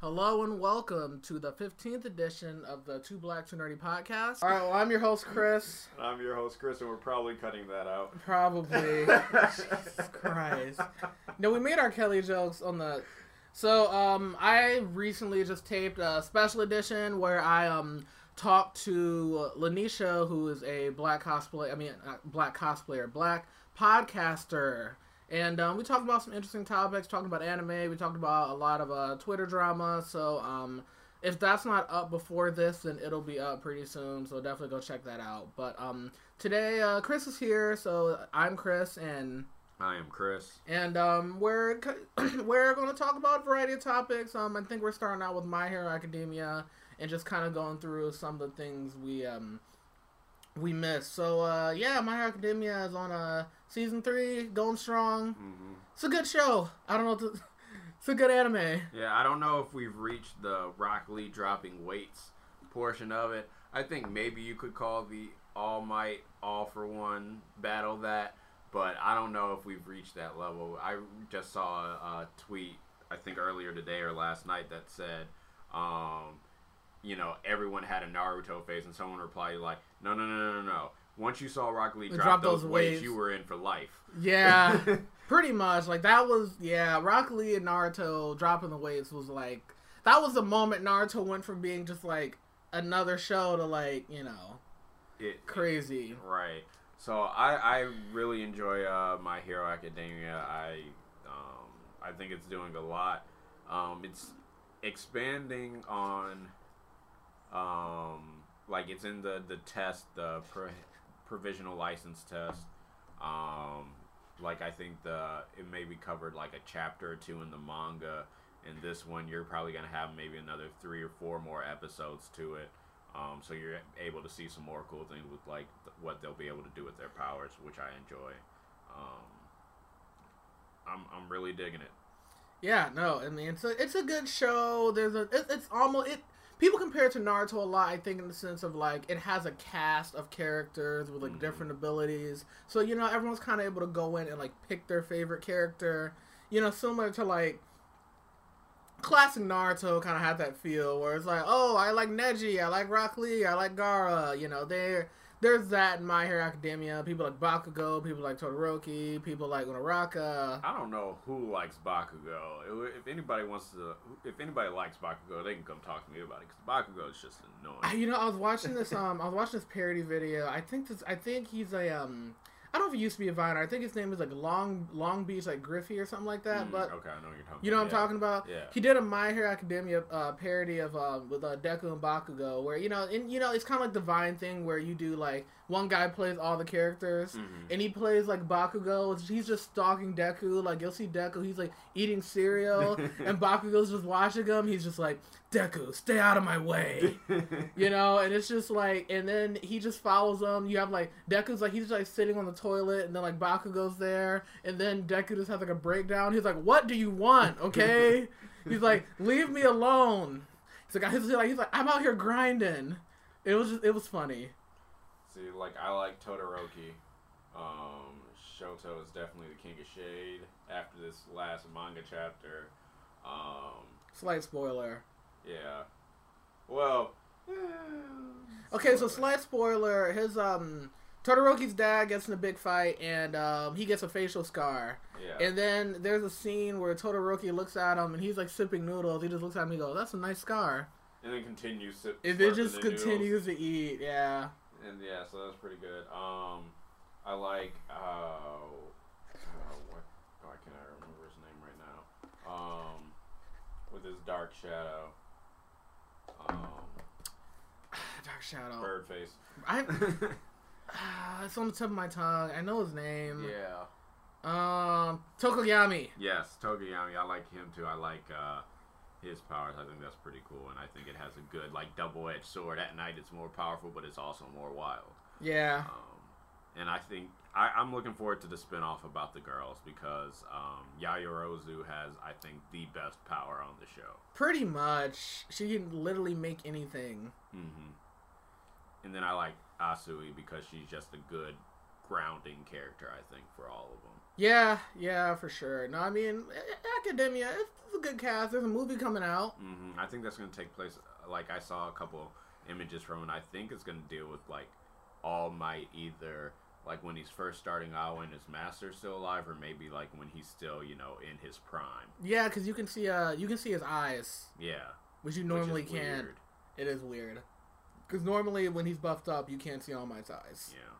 Hello and welcome to the 15th edition of the Two Black Two Nerdy podcast. All right, well, I'm your host, Chris. And I'm your host, Chris, and we're probably cutting that out. Probably. Jesus Christ. No, we made our Kelly jokes on the. So, um, I recently just taped a special edition where I, um, talked to Lanisha, who is a black cosplay, I mean, uh, black cosplayer, black podcaster. And um, we talked about some interesting topics, talking about anime. We talked about a lot of uh, Twitter drama. So um, if that's not up before this, then it'll be up pretty soon. So definitely go check that out. But um, today, uh, Chris is here. So I'm Chris, and I am Chris. and um, we're we're going to talk about a variety of topics. Um, I think we're starting out with My Hero Academia and just kind of going through some of the things we um we missed. So uh, yeah, My Hero Academia is on uh season three, going strong. hmm It's a good show. I don't know. What to, it's a good anime. Yeah, I don't know if we've reached the Rock Lee dropping weights portion of it. I think maybe you could call the All Might All for One battle that, but I don't know if we've reached that level. I just saw a, a tweet, I think earlier today or last night, that said, um, you know, everyone had a Naruto face, and someone replied like, "No, no, no, no, no, no." Once you saw Rock Lee drop, Drop those, those weights, waves. you were in for life. Yeah, pretty much. Like that was yeah. Rock Lee and Naruto dropping the weights was like that was the moment Naruto went from being just like another show to like you know It, crazy. Right. So I, I really enjoy uh, My Hero Academia. I um, I think it's doing a lot. Um, it's expanding on um, like it's in the the test the provisional license test. Um, like I think the it maybe covered like a chapter or two in the manga. And this one, you're probably gonna have maybe another three or four more episodes to it. Um, so you're able to see some more cool things with like th- what they'll be able to do with their powers, which I enjoy. Um, I'm I'm really digging it. Yeah, no, I mean it's a it's a good show. There's a it, it's almost it. People compare it to Naruto a lot. I think in the sense of like it has a cast of characters with like Mhm. different abilities. So you know everyone's kind of able to go in and like pick their favorite character. You know, similar to like classic Naruto kind of had that feel where it's like, oh, I like Neji, I like Rock Lee, I like Gaara. You know, there there's that in My Hero Academia. People like Bakugo, people like Todoroki, people like Uraraka. I don't know who likes Bakugo. If anybody wants to, if anybody likes Bakugo, they can come talk to me about it because Bakugo is just annoying. you know, I was watching this. Um, I was watching this parody video. I think this. I think he's a. Um, I don't know if he used to be a Viner. I think his name is like Long Long Beach, like Griffey or something like that. Mm, But okay, I know what you're talking. you know what I'm about. talking about. Yeah. He did a My Hero Academia uh, parody of uh, with uh, Deku and Bakugo, where you know, and you know, it's kind of like the Vine thing where you do like one guy plays all the characters, Mhm. and he plays like Bakugo. He's just stalking Deku. Like you'll see Deku, he's like eating cereal, and Bakugo's just watching him. He's just like Deku, stay out of my way. You know, and it's just like, and then he just follows them. You have like Deku's like he's like sitting on the toilet, and then like Baku goes there, and then Deku just has like a breakdown. He's like, "What do you want? Okay?" he's like, "Leave me alone." He's like, he's like, he's like, I'm out here grinding. It was just, it was funny. See, like I like Todoroki. Um, Shoto is definitely the king of shade after this last manga chapter. Um, Slight spoiler. Yeah. Well. Okay, so slight spoiler. His um, Todoroki's dad gets in a big fight, and um, he gets a facial scar. Yeah. And then there's a scene where Todoroki looks at him and he's like sipping noodles. He just looks at him and he goes, That's a nice scar. and then continues. Sip, And it just the noodles. continues to eat, yeah. And yeah, so that's pretty good. Um, I like. Uh, uh, what? Oh, I cannot remember his name right now. Um, with his dark shadow. Um, Dark Shadow. bird face. I, ah, it's on the tip of my tongue. I know his name. yeah. Um, Tokoyami. Yes, Tokoyami. I like him too. I like uh, his powers. I think that's pretty cool, and I think it has a good like double-edged sword. At night, it's more powerful, but it's also more wild. Yeah. Um, and I think I, I'm looking forward to the spin-off about the girls because um, Yayorozu has, I think, the best power on the show. Pretty much. She can literally make anything. hmm And then I like Asui because she's just a good grounding character. I think for all of them. Yeah, yeah, for sure. No, I mean, Academia, it's a good cast. There's a movie coming out. hmm I think that's gonna take place. Like I saw a couple images from, it. I think it's gonna deal with like All Might either like when he's first starting out when his master's still alive, or maybe like when he's still you know in his prime. Yeah, because you can see uh you can see his eyes, Yeah, which you which normally is can't. weird. It is weird. Because normally when he's buffed up, you can't see All Might's eyes. Yeah.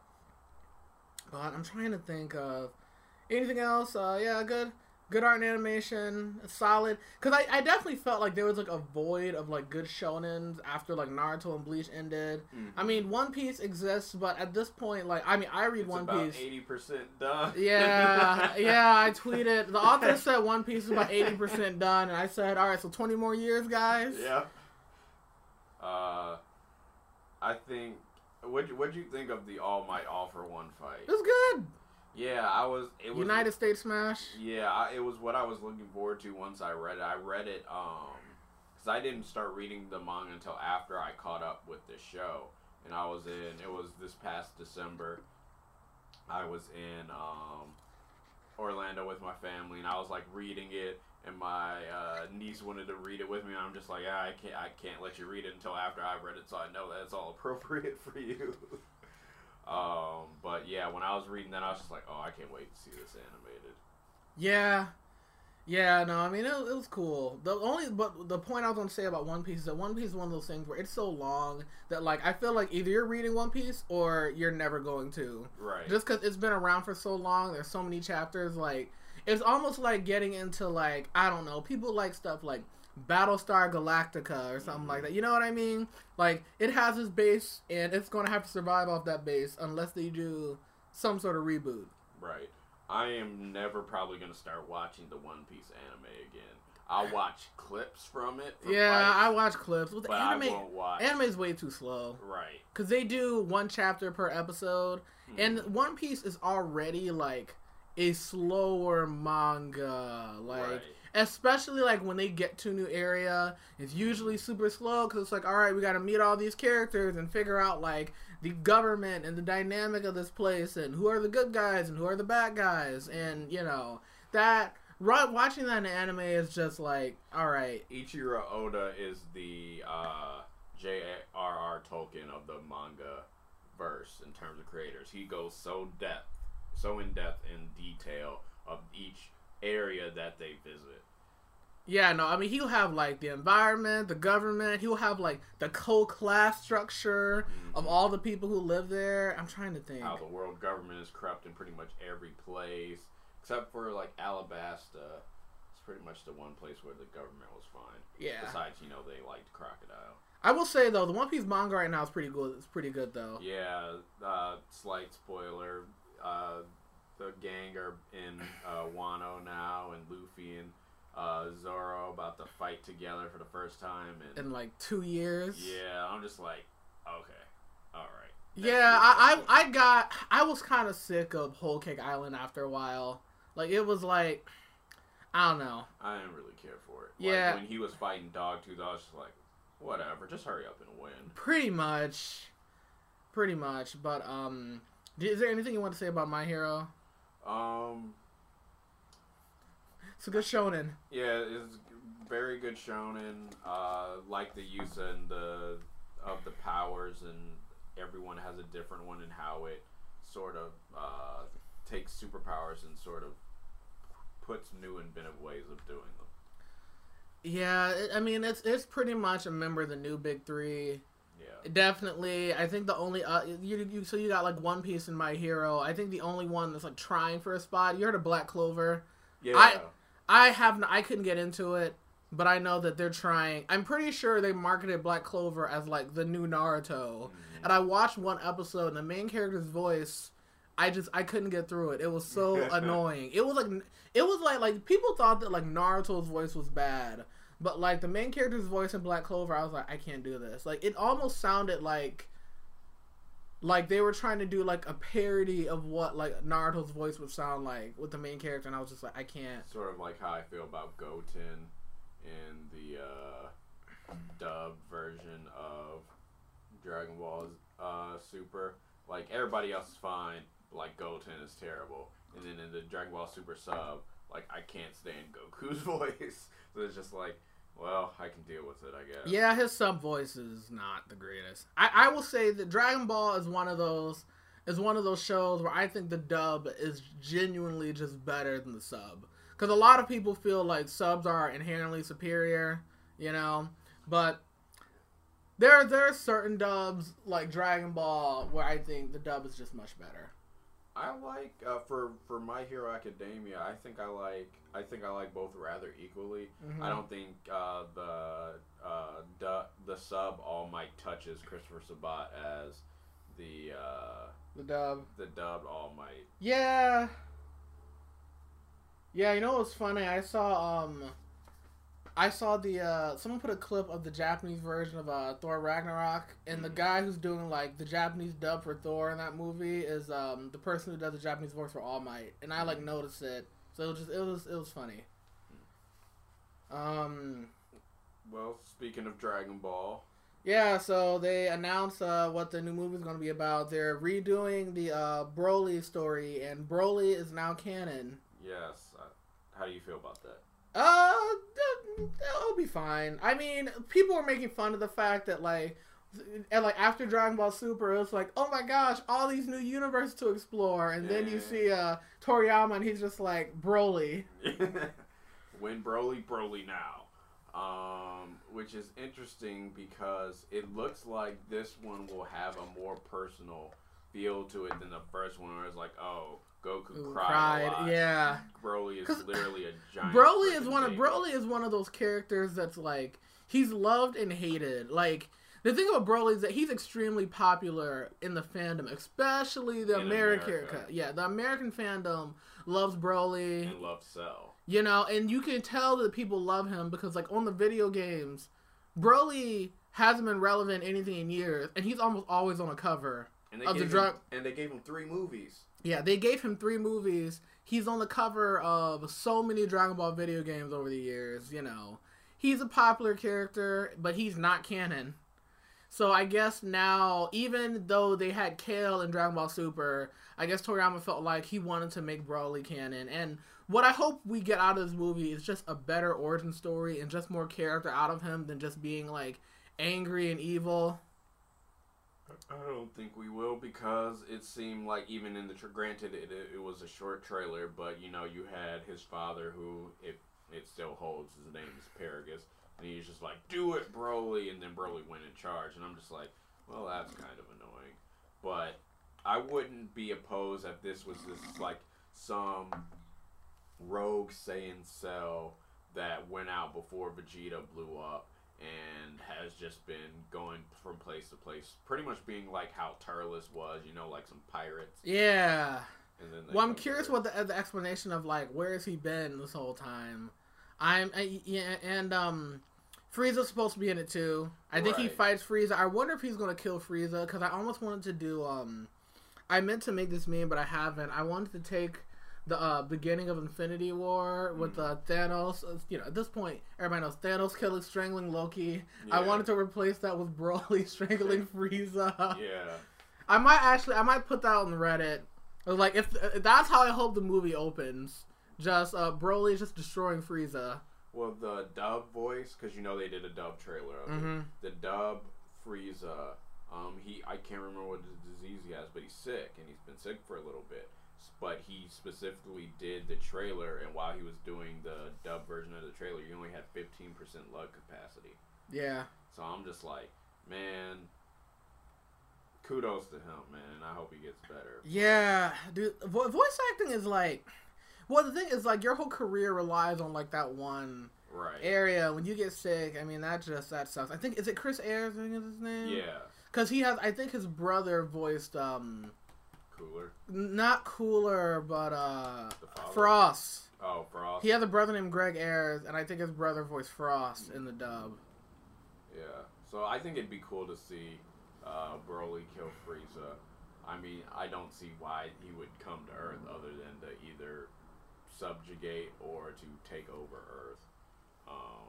But I'm trying to think of anything else. Uh, yeah, good, good art and animation, solid. Because I, I definitely felt like there was like a void of like good shonens after like Naruto and Bleach ended. I mean, One Piece exists, but at this point, like, I mean, I read it's One about Piece. eighty percent done. Yeah, yeah, I tweeted. The author said One Piece is about eighty percent done, and I said, all right, so twenty more years, guys. Yeah. Uh, I think. What what'd you think of the All Might All for One fight? It was good. Yeah, I was. It was United States Smash. Yeah, I, it was what I was looking forward to once I read it. I read it um because I didn't start reading the manga until after I caught up with the show, and I was in. It was this past December. I was in um Orlando with my family, and I was like reading it. And my uh, niece wanted to read it with me. And I'm just like, ah, I can't, I can't let you read it until after I've read it, so I know that it's all appropriate for you. Um, but yeah, when I was reading that, I was just like, oh, I can't wait to see this animated. Yeah, yeah. No, I mean it, it was cool. The only but the point I was going to say about One Piece is that One Piece is one of those things where it's so long that like I feel like either you're reading One Piece or you're never going to. Right. Just because it's been around for so long, there's so many chapters. Like it's almost like getting into like I don't know. People like stuff like Battlestar Galactica or something like that. You know what I mean? Like it has its base and it's going to have to survive off that base unless they do some sort of reboot. Right. I am never probably gonna start watching the One Piece anime again. I'll watch clips from it. from Yeah, I fights, watch clips. With but anime, I won't watch. anime's way too slow Right. because they do one chapter per episode, and Mhm. One Piece is already like a slower manga. Like, Right. Especially like when they get to new area, it's usually super slow because it's like, all right, we got to meet all these characters and figure out like the government and the dynamic of this place and who are the good guys and who are the bad guys, and you know that. Right, watching that in anime is just like, all right, Ichiro Oda is the uh, J.R.R. Tolkien of the manga verse in terms of creators. He goes so depth, so in depth in detail of each area that they visit. Yeah, no, I mean he'll have like the environment, the government. He'll have like the co-class structure of Mhm. all the people who live there. I'm trying to think. How the world government is corrupt in pretty much every place, except for like Alabasta. It's pretty much the one place where the government was fine. Yeah, Besides, you know, they liked crocodile. I will say though, the One Piece manga right now is pretty good. It's pretty good though. Yeah, uh, slight spoiler. Uh, the gang are in uh, Wano now, and Luffy and uh, Zoro about to fight together for the first time. And In like two years. yeah, I'm just like, okay, all right. Yeah, I, I, I got, I was kind of sick of Whole Cake Island after a while. Like it was like, I don't know. I didn't really care for it. Yeah. Like, when he was fighting Dogtooth, I was just like, whatever, just hurry up and win. Pretty much, pretty much. But um, is there anything you want to say about My Hero? Um, It's a good shonen. yeah, it's very good shonen. Uh, like the use and the of the powers, and everyone has a different one, and how it sort of uh, takes superpowers and sort of puts new inventive ways of doing them. Yeah, it- I mean it's it's pretty much a member of the new big three. Definitely, I think the only uh, you, you so you got like One Piece and My Hero. I think the only one that's like trying for a spot. You heard of Black Clover. yeah. I- I have I couldn't get into it, but I know that they're trying. I'm pretty sure they marketed Black Clover as like the new Naruto. Mhm. And I watched one episode, and the main character's voice, I just I couldn't get through it. It was so annoying. It was like it was like like people thought that like Naruto's voice was bad, but like the main character's voice in Black Clover, I was like I can't do this. Like it almost sounded like like they were trying to do like a parody of what like Naruto's voice would sound like with the main character, and I was just like I can't. Sort of like how I feel about Goten in the uh, dub version of Dragon Ball uh, Super. Like everybody else is fine, like Goten is terrible. and then in the Dragon Ball Super sub, like I can't stand Goku's voice, so it's just like, well, I can deal with it, I guess. Yeah, his sub voice is not the greatest. I, I will say that Dragon Ball is one of those is one of those shows where I think the dub is genuinely just better than the sub. Because a lot of people feel like subs are inherently superior, you know, but there there are certain dubs like Dragon Ball where I think the dub is just much better. I like uh, for for My Hero Academia. I think I like I think I like both rather equally. Mhm. I don't think uh, the uh, du- the sub All Might touches Christopher Sabat as the uh, The dub. the dubbed All Might. Yeah. Yeah, you know what's funny? I saw um I saw the uh someone put a clip of the Japanese version of uh Thor Ragnarok and the Mhm. guy who's doing like the Japanese dub for Thor in that movie is um the person who does the Japanese voice for All Might and I like noticed it. So it was just it was it was funny. Um Well, speaking of Dragon Ball, yeah, so they announced uh, what the new movie is going to be about. They're redoing the uh, Broly story, and Broly is now canon. yes. Uh, how do you feel about that? Uh, it'll be fine. I mean, people were making fun of the fact that like, and like after Dragon Ball Super, it was like, oh my gosh, all these new universes to explore, and then you see uh Toriyama, and he's just like Broly. when Broly Broly now. Um, which is interesting because it looks like this one will have a more personal feel to it than the first one, where it's like, oh, Goku Ooh, cried, lot. yeah. Broly is literally a giant. Broly is one of baby. Broly is one of those characters that's like he's loved and hated. Like the thing about Broly is that he's extremely popular in the fandom, especially the In American. America. Yeah, the American fandom loves Broly. and Love Cell. You know, and you can tell that people love him because, like, on the video games, Broly hasn't been relevant anything in years, and he's almost always on a cover. And they Of the drug- and they gave him three movies. Yeah, they gave him three movies. He's on the cover of so many Dragon Ball video games over the years, you know. He's a popular character, but he's not canon. So I guess now, even though they had Kale in Dragon Ball Super, I guess Toriyama felt like he wanted to make Broly canon. And what I hope we get out of this movie is just a better origin story and just more character out of him than just being like angry and evil. I don't think we will because it seemed like even in the tra- granted it, it, was a short trailer, but you know you had his father who if it still holds his name is Paragus, and he's just like do it Broly, and then Broly went in charge, and I'm just like, well that's kind of annoying, but I wouldn't be opposed if this was this like some rogue Saiyan cell that went out before Vegeta blew up and has just been going from place to place, pretty much being like how Turles was, you know, like some pirates. Yeah. And then Well, I'm curious Earth. what the, the explanation of like where has he been this whole time. I'm I, yeah, and um, Frieza's supposed to be in it too. I think he fights Frieza. I wonder if he's gonna kill Frieza because I almost wanted to do um, I meant to make this meme but I haven't. I wanted to take the uh, beginning of Infinity War with Mm. uh, Thanos. uh, You know, at this point, everybody knows Thanos killing, strangling Loki. I wanted to replace that with Broly strangling Frieza. Yeah, I might actually, I might put that on Reddit. Like if, if that's how I hope the movie opens, just uh, Broly just destroying Frieza. well, the dub voice, because you know they did a dub trailer of it. Mm-hmm. The dub Frieza, um, he I can't remember what the disease he has, but he's sick and he's been sick for a little bit. But he specifically did the trailer, and while he was doing the dub version of the trailer, you only had 15% lug capacity. Yeah, So I'm just like, man, kudos to him, man. I hope he gets better. yeah, dude. Vo- voice acting is like, well, the thing is like your whole career relies on like that one Right. area. When you get sick, I mean that just that sucks. I think is it Chris Ayers? I think is his name. Yeah. Because he has, I think his brother voiced um, Cooler. not cooler, but uh, Frost. Oh, Frost. He has a brother named Greg Ayers, and I think his brother voiced Frost in the dub. Yeah. So I think it'd be cool to see uh, Broly kill Frieza. I mean, I don't see why he would come to Earth other than to either subjugate or to take over Earth. Um,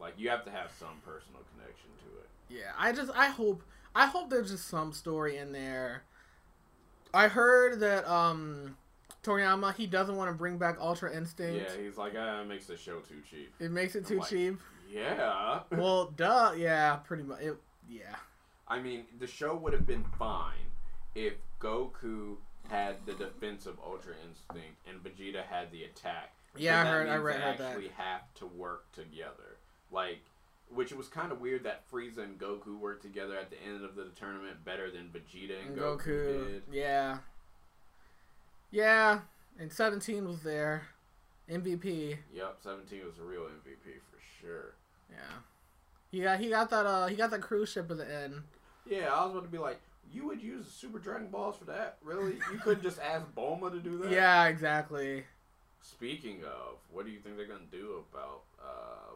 like you have to have some personal connection to it. Yeah, I just I hope I hope there's just some story in there. I heard that um Toriyama, he doesn't want to bring back Ultra Instinct. Yeah, he's like, ah, it makes the show too cheap. It makes it I'm too like, cheap. Yeah. Well, duh. Yeah, pretty much. It, yeah. I mean, the show would have been fine if Goku had the defensive Ultra Instinct and Vegeta had the attack. Yeah, I heard. I read they heard that. actually have to work together. Like, which it was kind of weird that Frieza and Goku worked together at the end of the tournament better than Vegeta and And Goku, Goku. did. Yeah. Yeah. And 17 was there. MVP. Yep, 17 was a real MVP for sure. Yeah. He got he got that uh he got that cruise ship at the end. Yeah, I was about to be like, you would use Super Dragon Balls for that? Really? You couldn't just ask Bulma to do that? Yeah, exactly. Speaking of, what do you think they're gonna do about uh,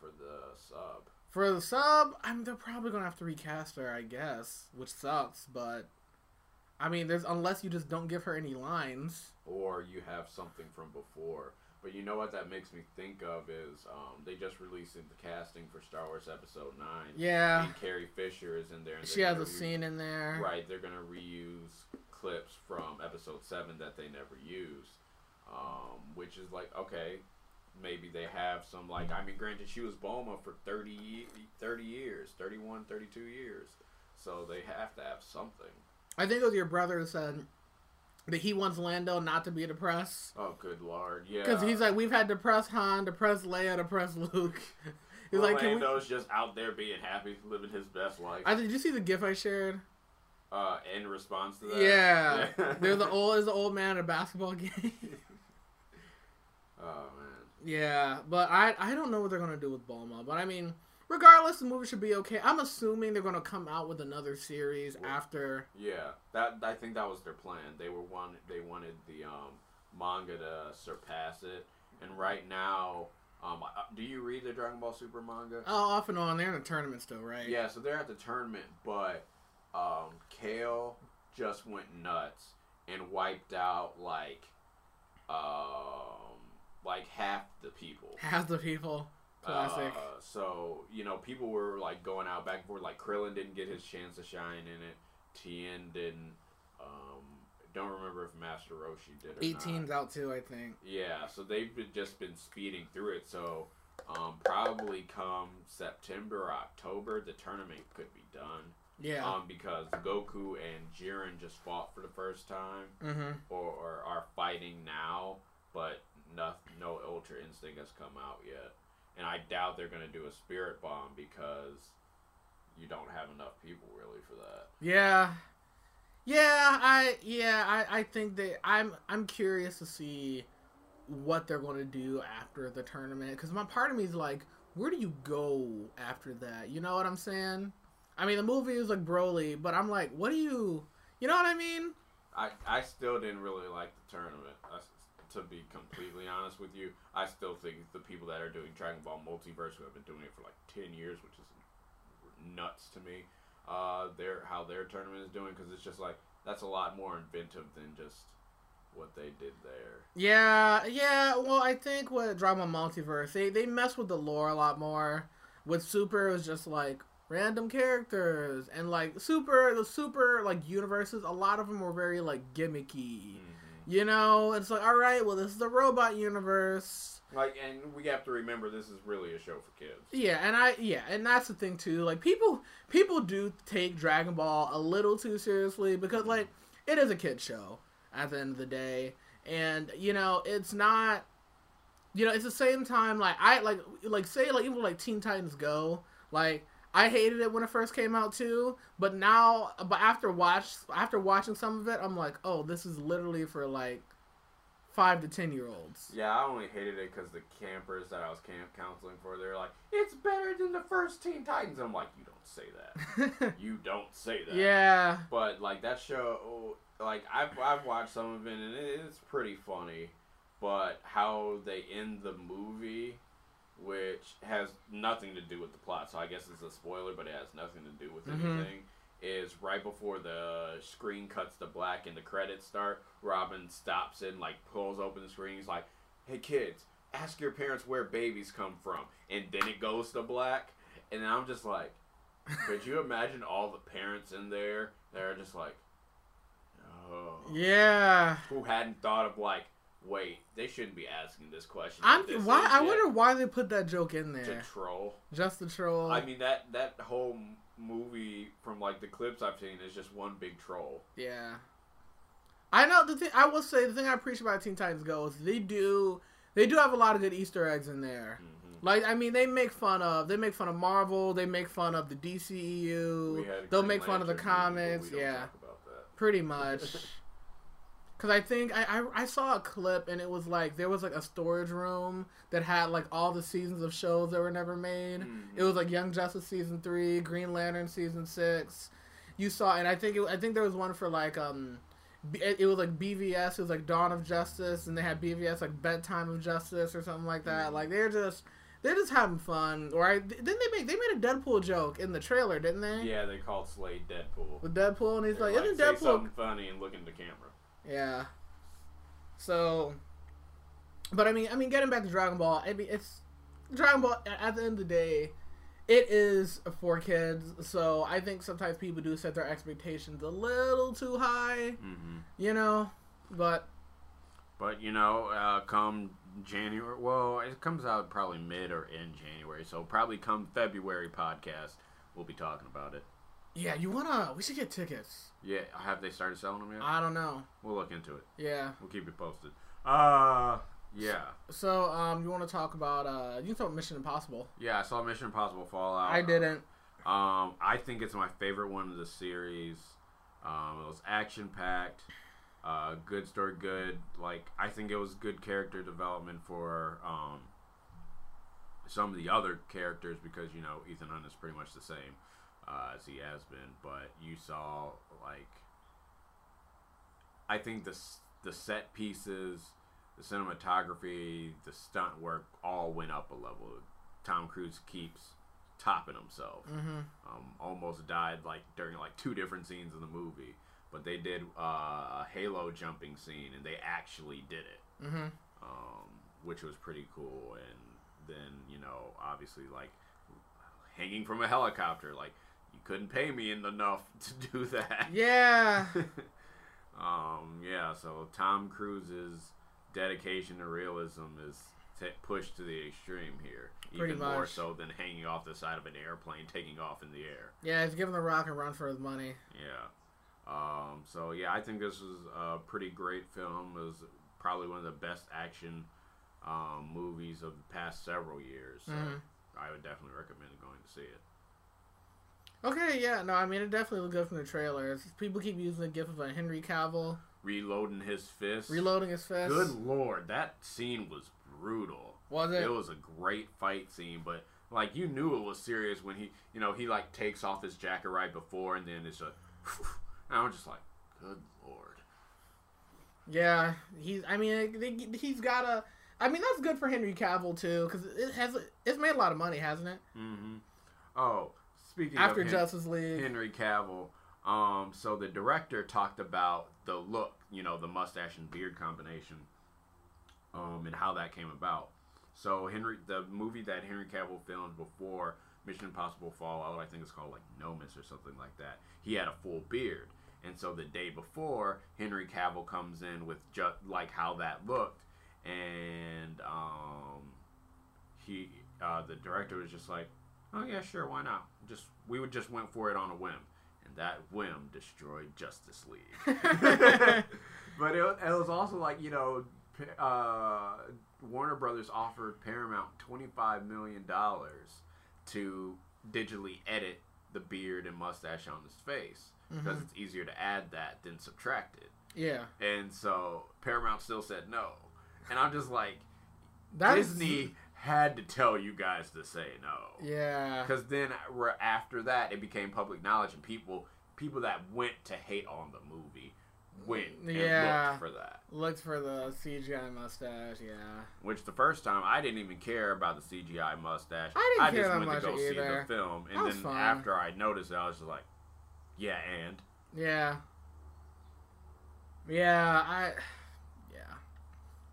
For the sub? For the sub, I mean they're probably gonna have to recast her, I guess, which sucks. But I mean, there's unless you just don't give her any lines. Or you have something from before. But you know what that makes me think of is um, they just released the casting for Star Wars Episode 9. Yeah, And Carrie Fisher is in there. And she has a scene in there. Right, they're gonna reuse clips from episode seven that they never used, um, which is like okay, maybe they have some like I mean, granted she was Bulma for 30, 30 years, 31, 32 years, so they have to have something. I think it was your brother who said that he wants Lando not to be depressed. Oh, good lord, yeah. Because he's like, we've had depressed Han, depressed Leia, depressed Luke. he's like, can we... Just out there being happy, living his best life. I did you see the gif I shared? uh, in response to that, Yeah, they're the old is the old man at a basketball game. oh man. Yeah, but I I don't know what they're gonna do with Bulma. But I mean, regardless, the movie should be okay. I'm assuming they're gonna come out with another series Well, after. Yeah, that I think that was their plan. They were one. They wanted the um, manga to surpass it, and right now, um, uh, do you read the Dragon Ball Super manga? Oh, off and on. They're in a tournament still, right? Yeah, so they're at the tournament, but um, Kale just went nuts and wiped out like um, like half the people. Half the people. Classic. Uh, so you know, people were like going out back and forth. Like Krillin didn't get his chance to shine in it. Tien didn't. Um, don't remember if Master Roshi did or 18's not. out too, I think. Yeah, so they've been, just been speeding through it. So um, probably come September or October, the tournament could be done. Yeah. Um, because Goku and Jiren just fought for the first time, mm-hmm. or, or are fighting now, but no, no Ultra Instinct has come out yet. And I doubt they're going to do a Spirit Bomb because you don't have enough people really for that. Yeah. Yeah, I yeah, I, I think that I'm I'm curious to see what they're going to do after the tournament because my part of me is like, where do you go after that? You know what I'm saying? I mean, the movie is like Broly, but I'm like, what do you, you know what I mean? I, I still didn't really like the tournament. I, to be completely honest with you, I still think the people that are doing Dragon Ball Multiverse, who have been doing it for like ten years, which is nuts to me, uh, their how their tournament is doing because it's just like that's a lot more inventive than just what they did there. Yeah, yeah. Well, I think with Dragon Ball Multiverse, they they mess with the lore a lot more. With Super, it was just like random characters and like Super, the Super like universes. A lot of them were very like gimmicky. You know, it's like all right, well, this is the robot universe. Like, and we have to remember this is really a show for kids. Yeah, and I yeah, and that's the thing too. Like people people do take Dragon Ball a little too seriously because like it is a kid show at the end of the day, and you know it's not. You know, it's the same time like I like like say like even like Teen Titans Go like I hated it when it first came out too, but now but after watch after watching some of it, I'm like, oh, this is literally for like five to ten year olds. Yeah, I only hated it because the campers that I was camp counseling for, they're like, "It's better than the first Teen Titans." I'm like, "You don't say that. you don't say that." yeah. But like that show, like I've I've watched some of it and it is pretty funny, but how they end the movie, which has nothing to do with the plot, so I guess it's a spoiler, but it has nothing to do with Mhm. anything. Is right before the screen cuts to black and the credits start. Robin stops and like pulls open the screen. He's like, "Hey kids, ask your parents where babies come from," and then it goes to black, and I'm just like. Could you imagine all the parents in there that are just like, Oh. Yeah. Who hadn't thought of like, wait, they shouldn't be asking this question. I'm this why I wonder why they put that joke in there. To troll. Just the troll. I mean that that whole movie from like the clips I've seen is just one big troll. Yeah. I know the thing. I will say the thing I appreciate about Teen Titans Go is they do they do have a lot of good Easter eggs in there. hmm Like I mean, they make fun of they make fun of Marvel. They make fun of the DCEU. They'll make fun of the Lantern movie, but comics. Yeah, talk about that. pretty much. Cause I think I, I I saw a clip and it was like there was like a storage room that had like all the seasons of shows that were never made. Mhm. It was like Young Justice season three, Green Lantern season six. You saw, and I think it, I think there was one for like um, it, was like BVS. It was like Dawn of Justice, and they had BVS like Bedtime of Justice or something like that. Mhm. Like they're just they're just having fun. Or I didn't they make they made a Deadpool joke in the trailer, didn't they? Yeah, they called Slade Deadpool. With Deadpool, and he's They're like, isn't Deadpool? something funny and look in the camera. Yeah. So, but I mean, I mean, getting back to Dragon Ball, I mean, it's Dragon Ball. At the end of the day, it is for kids. So I think sometimes people do set their expectations a little too high. Mm-hmm. You know, but But you know, uh, come January, well, it comes out probably mid or in January, so probably come February podcast, we'll be talking about it. Yeah, you wanna? We should get tickets. Yeah, have they started selling them yet? I don't know. We'll look into it. Yeah. We'll keep you posted. Uh, yeah, So um, you want to talk about uh, you can talk Mission Impossible. yeah. I saw Mission Impossible Fallout. I didn't. Um, I think it's my favorite one of the series. Um, it was action packed, uh, good story, good. Like I think it was good character development for um, some of the other characters because you know Ethan Hunt is pretty much the same uh, as he has been. But you saw like I think the the set pieces, the cinematography, the stunt work all went up a level. Tom Cruise keeps topping himself Mm-hmm. um, almost died like during like two different scenes in the movie. But they did uh, a Halo jumping scene, and they actually did it, Mm-hmm. um, which was pretty cool. And then you know, obviously, like hanging from a helicopter, like couldn't pay me enough to do that. Yeah. um, yeah. So Tom Cruise's dedication to realism is t- pushed to the extreme here, Pretty even more so than hanging off the side of an airplane, taking off in the air. Yeah, he's giving the Rock a run for his money. Yeah. Um, so yeah, I think this was a pretty great film. It was probably one of the best action um, movies of the past several years. So Mhm. I would definitely recommend going to see it. Okay, yeah, no, I mean it definitely looked good from the trailers. People keep using the gif of a Henry Cavill Reloading his fist. reloading his fist. Good lord, that scene was brutal. Was it? It was a great fight scene, but like you knew it was serious when he, you know, he like takes off his jacket right before, and then it's a. And I'm just like, good lord. Yeah, he's. I mean, he's got a. I mean, that's good for Henry Cavill too, because it has. It's made a lot of money, hasn't it? Mm-hmm. Oh, speaking After Hen- Justice League. Henry Cavill. Um, so the director talked about the look, you know, the mustache and beard combination, um, and how that came about. So Henry, the movie that Henry Cavill filmed before Mission Impossible Fallout, I think it's called like Nomis or something like that. He had a full beard, and so the day before, Henry Cavill comes in with just like how that looked, and um, he, uh, the director was just like, "Oh yeah, sure, why not?" Just we would just went for it on a whim, and that whim destroyed Justice League. but it, it was also like you know, uh, Warner Brothers offered Paramount twenty five million dollars to digitally edit the beard and mustache on his face because Mhm. it's easier to add that than subtract it. Yeah, And so Paramount still said no, and I'm just like, that is- Disney had to tell you guys to say no. Yeah, Because then after that, it became public knowledge, and people people that went to hate on the movie went and Yeah. looked for that. looked for the CGI mustache. Yeah, Which the first time I didn't even care about the CGI mustache. I didn't care just that went much to go see the film, and then fine. after I noticed it, I was just like, yeah, and yeah, yeah. I, yeah.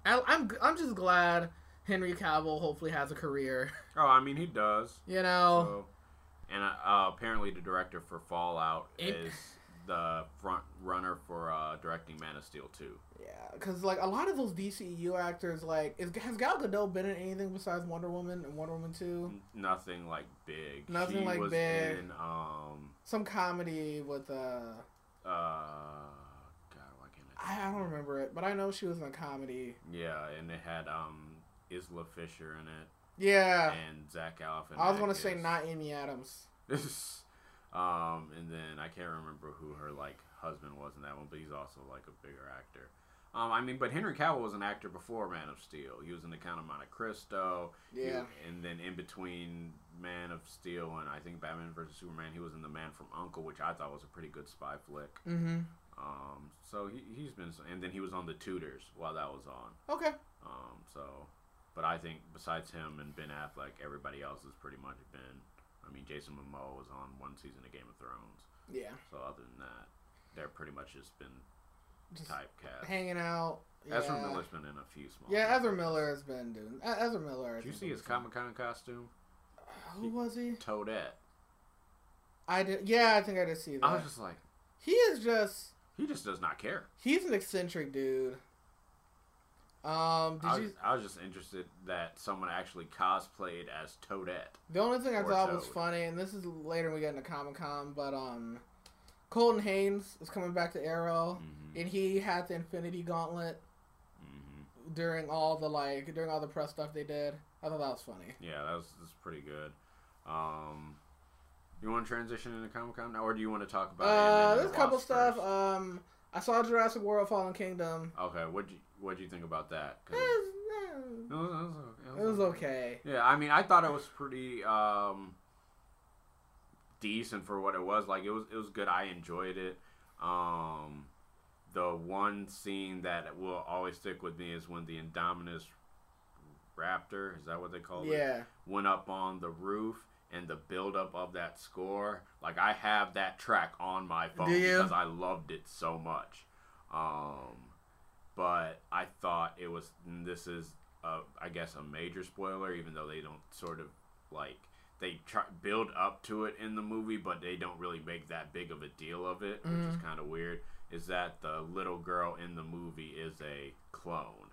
I, I'm I'm just glad Henry Cavill hopefully has a career. oh, I mean he does. You know, So, and uh, uh, apparently the director for Fallout It- is the front runner for uh, directing Man of Steel too. Yeah, because like a lot of those DCU actors, like, is, has Gal Gadot been in anything besides Wonder Woman and Wonder Woman Two? Nothing like big. Nothing she like was big. In, um, Some comedy with uh, uh, God, why can't I? I, I don't remember it, but I know she was in a comedy. Yeah, and it had um Isla Fisher in it Yeah, and Zach Galifianakis. I was gonna say not Amy Adams. um, and then I can't remember who her like husband was in that one, but he's also like a bigger actor. Um, I mean, but Henry Cavill was an actor before Man of Steel. He was in The Count of Monte Cristo. He- Yeah, and then in between Man of Steel and I think Batman vs Superman, he was in The Man from Uncle, which I thought was a pretty good spy flick. mm-hmm. Um, so he he's been, and then he was on The Tudors while that was on. Okay, Um, so, but I think besides him and Ben Affleck, everybody else has pretty much been. I mean, Jason Momoa was on one season of Game of Thrones. yeah, So other than that, they're pretty much just been just typecast. hanging out. Yeah. Ezra Miller's been in a few small. Yeah. Ezra Miller has been doing. Ezra Miller. Did you see his Comic Con costume? Who was he? Toadette. I did. Yeah, I think I did see that. I was just like, he is just. he just does not care. He's an eccentric dude. Um, did I was, you? I was just interested that someone actually cosplayed as Toadette. The only thing I thought was funny, and this is later when we get into Comic Con, but um, Colton Haynes is coming back to Arrow, hmm and he had the Infinity Gauntlet hmm during all the like during all the press stuff they did. I thought that was funny. Yeah, that was, that was pretty good. Um, you want to transition into Comic Con now, or do you want to talk about? Uh, there's a couple stuff. first? Um, I saw Jurassic World: Fallen Kingdom. okay, what you what do you think about that? It was, it was, it was okay. it was okay. Yeah, I mean, I thought it was pretty um, decent for what it was. Like it was, it was good. I enjoyed it. Um, the one scene that will always stick with me is when the Indominus Raptor, is that what they call it? Yeah, Went up on the roof and the buildup of that score. Like I have that track on my phone because I loved it so much. Um, but I thought it was. This is, uh, I guess, a major spoiler, even though they don't sort of like they try build up to it in the movie, but they don't really make that big of a deal of it, which is Mhm. kind of weird. Is that the little girl in the movie is a clone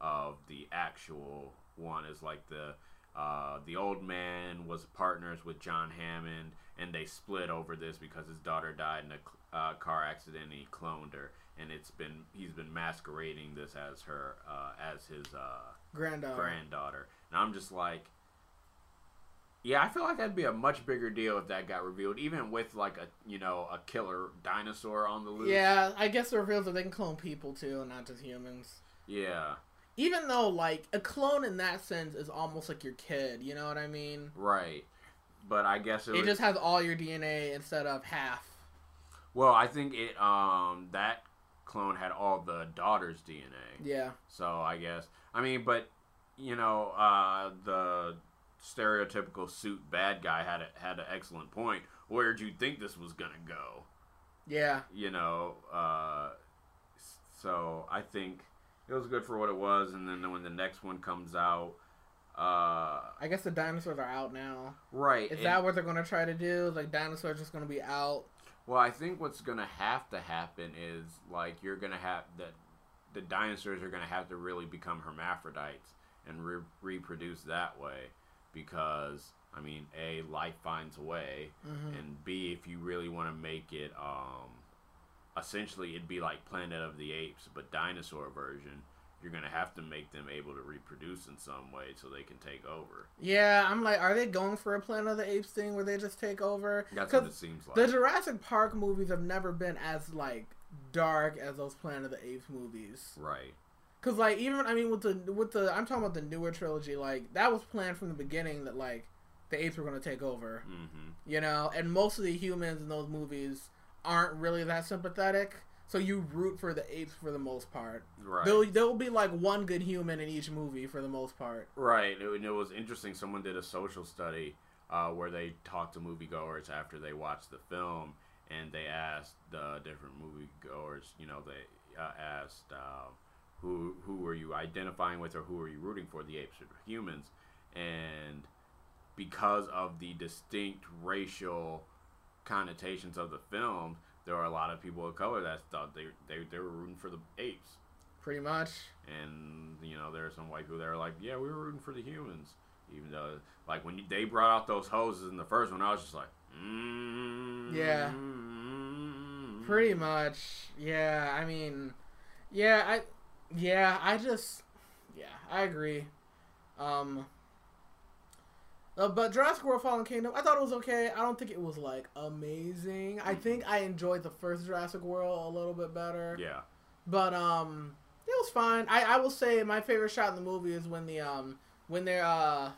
of the actual one? Is like the uh, the old man was partners with John Hammond, and they split over this because his daughter died in a uh, car accident. and He cloned her, and it's been he's been masquerading this as her uh, as his uh, granddaughter. granddaughter. And I'm just like, yeah, I feel like that'd be a much bigger deal if that got revealed, even with like a you know a killer dinosaur on the loose. Yeah, I guess it reveals that they can clone people too, not just humans. Yeah. Even though, like, a clone in that sense is almost like your kid, you know what I mean? Right. But I guess it, It was, just has all your DNA instead of half. well, I think it um that clone had all the daughter's DNA. Yeah. So I guess I mean, but you know, uh, the stereotypical suit bad guy had a, had an excellent point. Where'd you think this was gonna go? Yeah. You know, uh, so I think it was good for what it was. And then when the next one comes out, uh, I guess the dinosaurs are out now. right? Is that what they're going to try to do? Like, dinosaurs just going to be out? Well, I think what's gonna have to happen is like you're gonna have that the dinosaurs are gonna have to really become hermaphrodites and re- reproduce that way because I mean, a life finds a way, hmm and b if you really want to make it, um, essentially it'd be like Planet of the Apes, but dinosaur version. You're gonna have to make them able to reproduce in some way so they can take over. Yeah, I'm like, are they going for a Planet of the Apes thing where they just take over? That's what it seems like. The Jurassic Park movies have never been as, like, dark as those Planet of the Apes movies. right. Cause like even I mean with the with the I'm talking about the newer trilogy like that was planned from the beginning that like the apes were gonna take over Mm-hmm. you know and most of the humans in those movies aren't really that sympathetic so you root for the apes for the most part Right. there'll there'll be like one good human in each movie for the most part Right, and it was interesting. Someone did a social study uh, where they talked to moviegoers after they watched the film, and they asked the different moviegoers. You know, they uh, asked uh, who who were you identifying with, or who were you rooting for, the apes or the humans, and because of the distinct racial connotations of the film, there were a lot of people of color that thought they they, they were rooting for the apes, Pretty much. and you know there are some white people that are like, yeah, we were rooting for the humans, even though like when you, they brought out those hoses in the first one, I was just like, mm, Yeah. Pretty much. Yeah, I mean, yeah, I, yeah, I just, yeah, I agree. Um, uh, but Jurassic World: Fallen Kingdom, I thought it was okay. I don't think it was like amazing. I think I enjoyed the first Jurassic World a little bit better. Yeah, But um, it was fine. I I will say my favorite shot in the movie is when the um when they're uh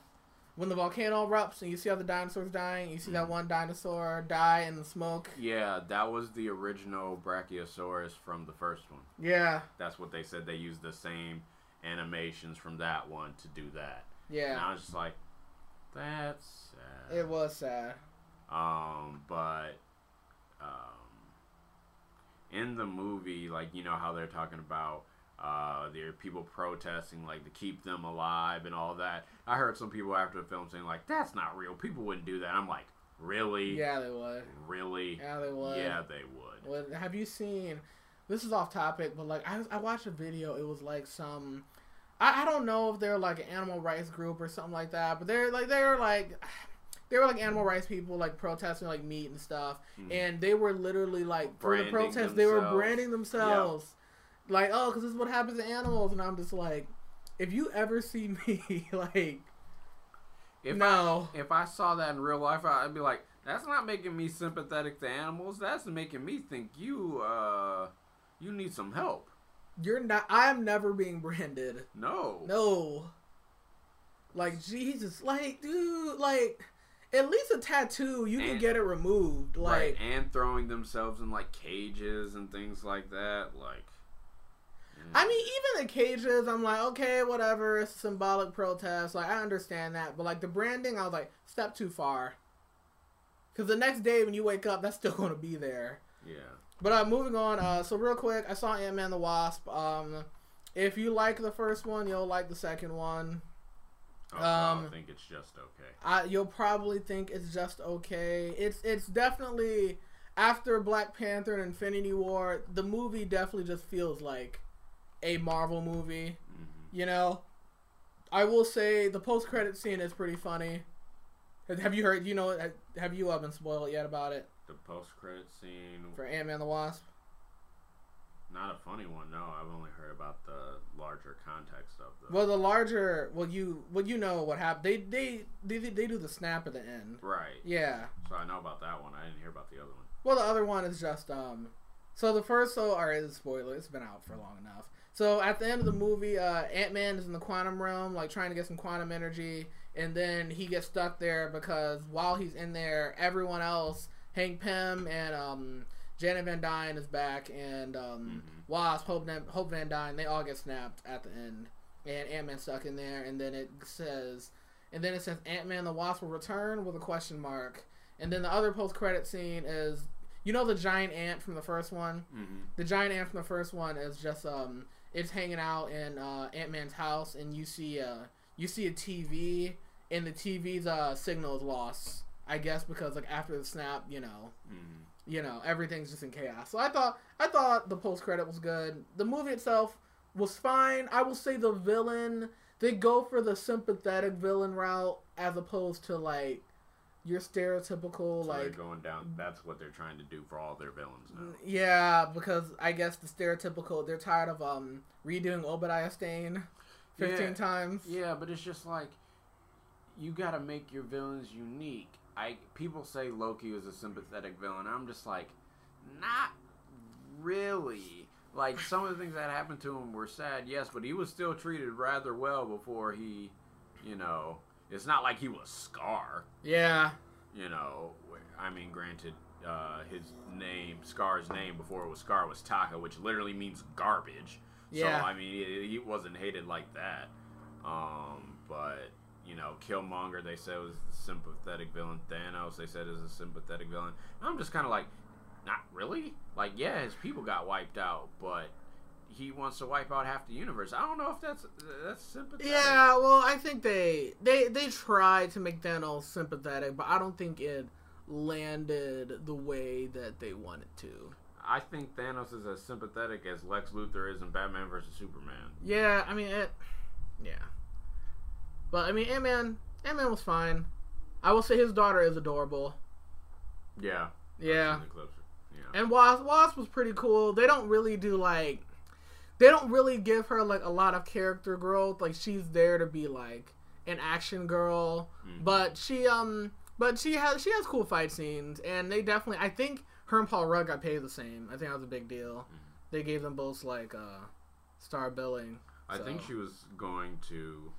when the volcano erupts and you see all the dinosaurs dying. You see that Mhm. one dinosaur die in the smoke. yeah, that was the original Brachiosaurus from the first one. Yeah, That's what they said. They used the same animations from that one to do that. Yeah. And. I was just like, that's sad. It was sad. Um, but um, in the movie, like you know how they're talking about uh, there are people protesting like to keep them alive and all that. I heard some people after the film saying like that's not real. People wouldn't do that. I'm like, really, Yeah, they would. really, Yeah, they would. yeah, they would. What, have you seen? This is off topic, but like I, I watched a video. It was like some, I, I don't know if they're like an animal rights group or something like that, but they're like they're like, they were like animal rights people like protesting like meat and stuff, Mhm. and they were literally like for the protest they were branding themselves, like oh because this is what happens to animals, and I'm just like, if you ever see me like If no. I, if I saw that in real life, I'd be like, that's not making me sympathetic to animals. That's making me think you uh you need some help. You're not. I'm never being branded. No. No. Like Jesus, like dude, like at least a tattoo you can get it removed. Like right, and throwing themselves in like cages and things like that. Like, I mean, even the cages, I'm like, okay, whatever, it's a symbolic protest. Like I understand that, but like the branding, I was like, step too far. Because the next day when you wake up, that's still going to be there. yeah, But uh, moving on. Uh, so real quick, I saw Ant Man the Wasp. Um, if you like the first one, you'll like the second one. Also, Um, I think it's just okay. I, you'll probably think it's just okay. It's it's definitely after Black Panther and Infinity War, the movie definitely just feels like a Marvel movie. hmm You know, I will say the post credit scene is pretty funny. Have you heard? You know, have you uh, been spoiled yet about it The post credit scene, for Ant Man the Wasp? not a funny one. No, I've only heard about the larger context of the. Well, the larger, well, you, well, you know what happened. They, they, they, they do the snap at the end. right. Yeah. So I know about that one. I didn't hear about the other one. Well, the other one is just um. So the first, so all right, spoiler. It's been out for long enough. So at the end of the movie, uh, Ant Man is in the quantum realm, like trying to get some quantum energy, and then he gets stuck there because while he's in there, everyone else, Hank Pym and um, Janet Van Dyne is back, and um, Mhm. Wasp, Hope, Van- Hope Van Dyne, they all get snapped at the end, and Ant Man stuck in there, and then it says, and then it says Ant Man the Wasp will return with a question mark, and then the other post credit scene is, you know, the giant ant from the first one. Mm-hmm. The giant ant from the first one is just um, it's hanging out in uh, Ant Man's house, and you see uh, you see a TV, and the TV's uh signal is lost. I guess because like after the snap, you know, Mm-hmm. you know everything's just in chaos. So I thought I thought the post credit was good. The movie itself was fine. I will say the villain they go for the sympathetic villain route as opposed to like your stereotypical So they're like going down. That's what they're trying to do for all their villains now. yeah because I guess the stereotypical they're tired of um redoing Obadiah Stane fifteen Yeah. times. Yeah, but it's just like you got to make your villains unique. I people say Loki was a sympathetic villain. I'm just like, not really. Like some of the things that happened to him were sad, yes, but he was still treated rather well before he, you know, it's not like he was Scar. Yeah, You know, I mean, granted, uh, his name, Scar's name before it was Scar was Taka, which literally means garbage. Yeah. So I mean, he, he wasn't hated like that. Um, but you know, Killmonger they said was a sympathetic villain. Thanos they said is a sympathetic villain. I'm just kind of like, not really. Like, yeah, his people got wiped out, but he wants to wipe out half the universe. I don't know if that's that's sympathetic. Yeah, well, I think they they they tried to make Thanos sympathetic, but I don't think it landed the way that they wanted to. I think Thanos is as sympathetic as Lex Luthor is in Batman versus Superman. Yeah, I mean it. Yeah, but I mean Ant Man. Ant Man was fine. I will say his daughter is adorable. Yeah. Yeah. I've seen the clips. Yeah. And Wasp, Wasp was pretty cool. They don't really do like, they don't really give her like a lot of character growth. Like she's there to be like an action girl, Mhm. but she um, but she has she has cool fight scenes, and they definitely. I think her and Paul Rudd got paid the same. I think that was a big deal. They gave them both like uh, star billing. I think she was going to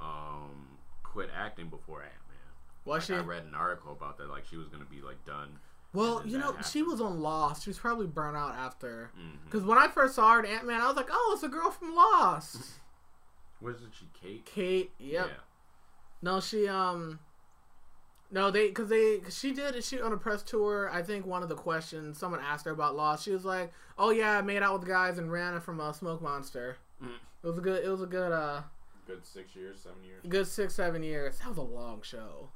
um, quit acting before Ant Man. Was Like, she? I read an article about that. Like she was to be like done. Well, you know, that she was on Lost. She was probably burnt out after. Because when I first saw her in Ant Man, I was like, oh, it's a girl from Lost. Wasn't she Kate? Kate. Yep. Yeah. No, she um. No, they because they cause she did she on a press tour. I think one of the questions someone asked her about Lost. She was like, "Oh yeah, I made out with the guys and ran from a smoke monster." Mm. It was a good. It was a good. Uh, Good six years, seven years. good six seven years. That was a long show.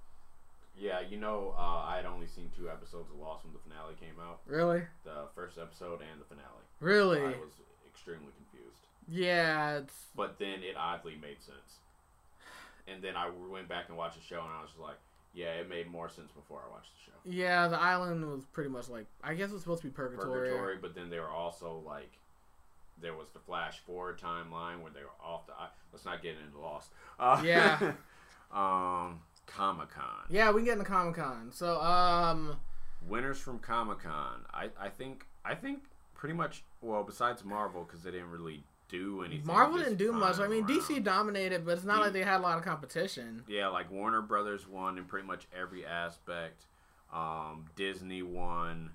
Yeah, you know, uh, I had only seen two episodes of Lost when the finale came out. Really, The first episode and the finale. really. I was extremely confused. Yeah, it's But then it oddly made sense. And then I went back and watched the show, and I was just like, yeah, it made more sense before I watched the show. yeah. The island was pretty much like I guess it's supposed to be purgatory. Purgatory, but then they were also like, there was the Flash Forward timeline where they were off the. I- Let's not get into Lost. Uh, Yeah. um, Comic Con. Yeah, we can get into Comic Con. So um, Winners from Comic Con. I, I think I think pretty much well besides Marvel because they didn't really do anything. Marvel didn't do much. I mean, DC dominated, but it's not D- like they had a lot of competition. Yeah, like Warner Brothers won in pretty much every aspect. Um, Disney won.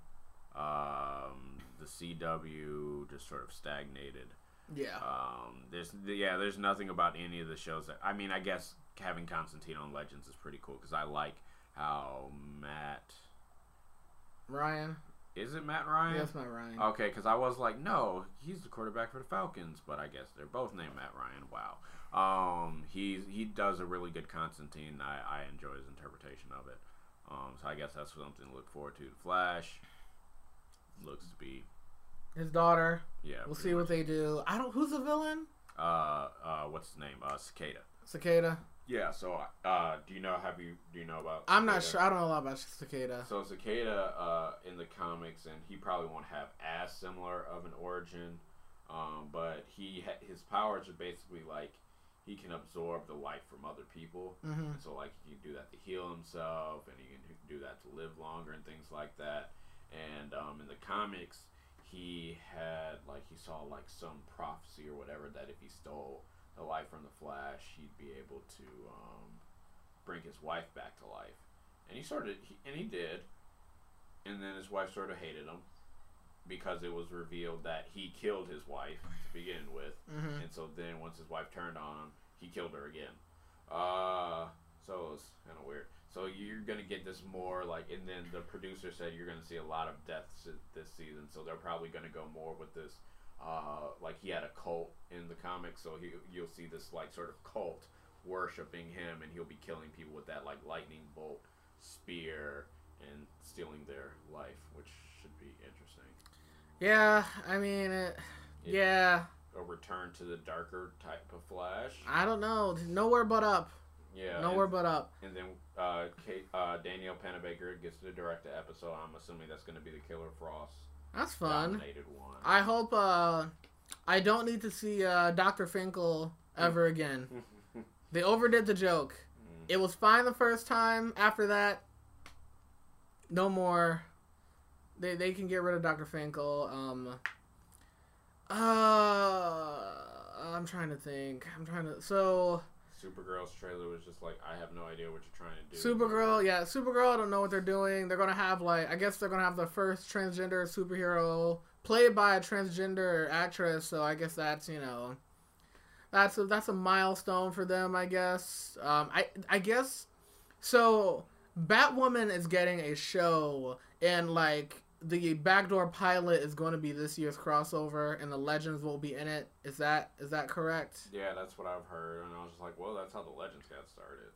Um, the CW just sort of stagnated. Yeah. Um, there's yeah, there's nothing about any of the shows that I mean. I guess having Constantine on Legends is pretty cool because I like how Matt Ryan. is it Matt Ryan? Yes, Matt Ryan. Okay, because I was like, no, he's the quarterback for the Falcons, but I guess they're both named Matt Ryan. Wow. Um, he he does a really good Constantine. I, I enjoy his interpretation of it. Um, so I guess that's something to look forward to. Flash looks to be His daughter. yeah. We'll see what they do. I don't. Who's the villain? Uh, uh, what's his name? Uh, Cicada. Cicada. Yeah. So, uh, do you know? Have you do you know about? I'm not sure. I don't know a lot about Cicada. So Cicada uh, in the comics, and he probably won't have as similar of an origin, um, but he ha- his powers are basically like he can absorb the life from other people. hmm So like he can do that to heal himself, and he can do that to live longer and things like that. And um, in the comics, he had like he saw like some prophecy or whatever that if he stole the life from the Flash, he'd be able to um, bring his wife back to life. And he sort of he, and he did. And then his wife sort of hated him because it was revealed that he killed his wife to begin with. hmm And so then once his wife turned on him, he killed her again. Uh, so it was kind of weird. So you're gonna get this more like, and then the producer said you're gonna see a lot of deaths this season. So they're probably gonna go more with this. Uh, like he had a cult in the comics, so he you'll see this like sort of cult worshiping him, and he'll be killing people with that like lightning bolt spear and stealing their life, which should be interesting. Yeah. I mean, it, It- yeah. A return to the darker type of Flash. I don't know. Nowhere but up. Yeah. Nowhere and- but up. And then uh, Kate, uh, Danielle Panabaker gets to direct the episode. I'm assuming that's going to be the Killer Frost That's fun. dominated one. I hope. Uh, I don't need to see uh, Doctor Finkel ever again. They overdid the joke. Mm. It was fine the first time. After that, no more. They they can get rid of Doctor Finkel. Um. Uh, I'm trying to think. I'm trying to. So Supergirl's trailer was just like, I have no idea what you're trying to do. Supergirl, yeah, Supergirl. I don't know what they're doing. They're gonna have like, I guess they're gonna have the first transgender superhero played by a transgender actress. So I guess that's you know, that's a, that's a milestone for them. I guess. Um, I I guess. So Batwoman is getting a show, and like the backdoor pilot is going to be this year's crossover, and the Legends will be in it. Is that is that correct? Yeah, that's what I've heard, and I was just like, well, that's how the Legends got started.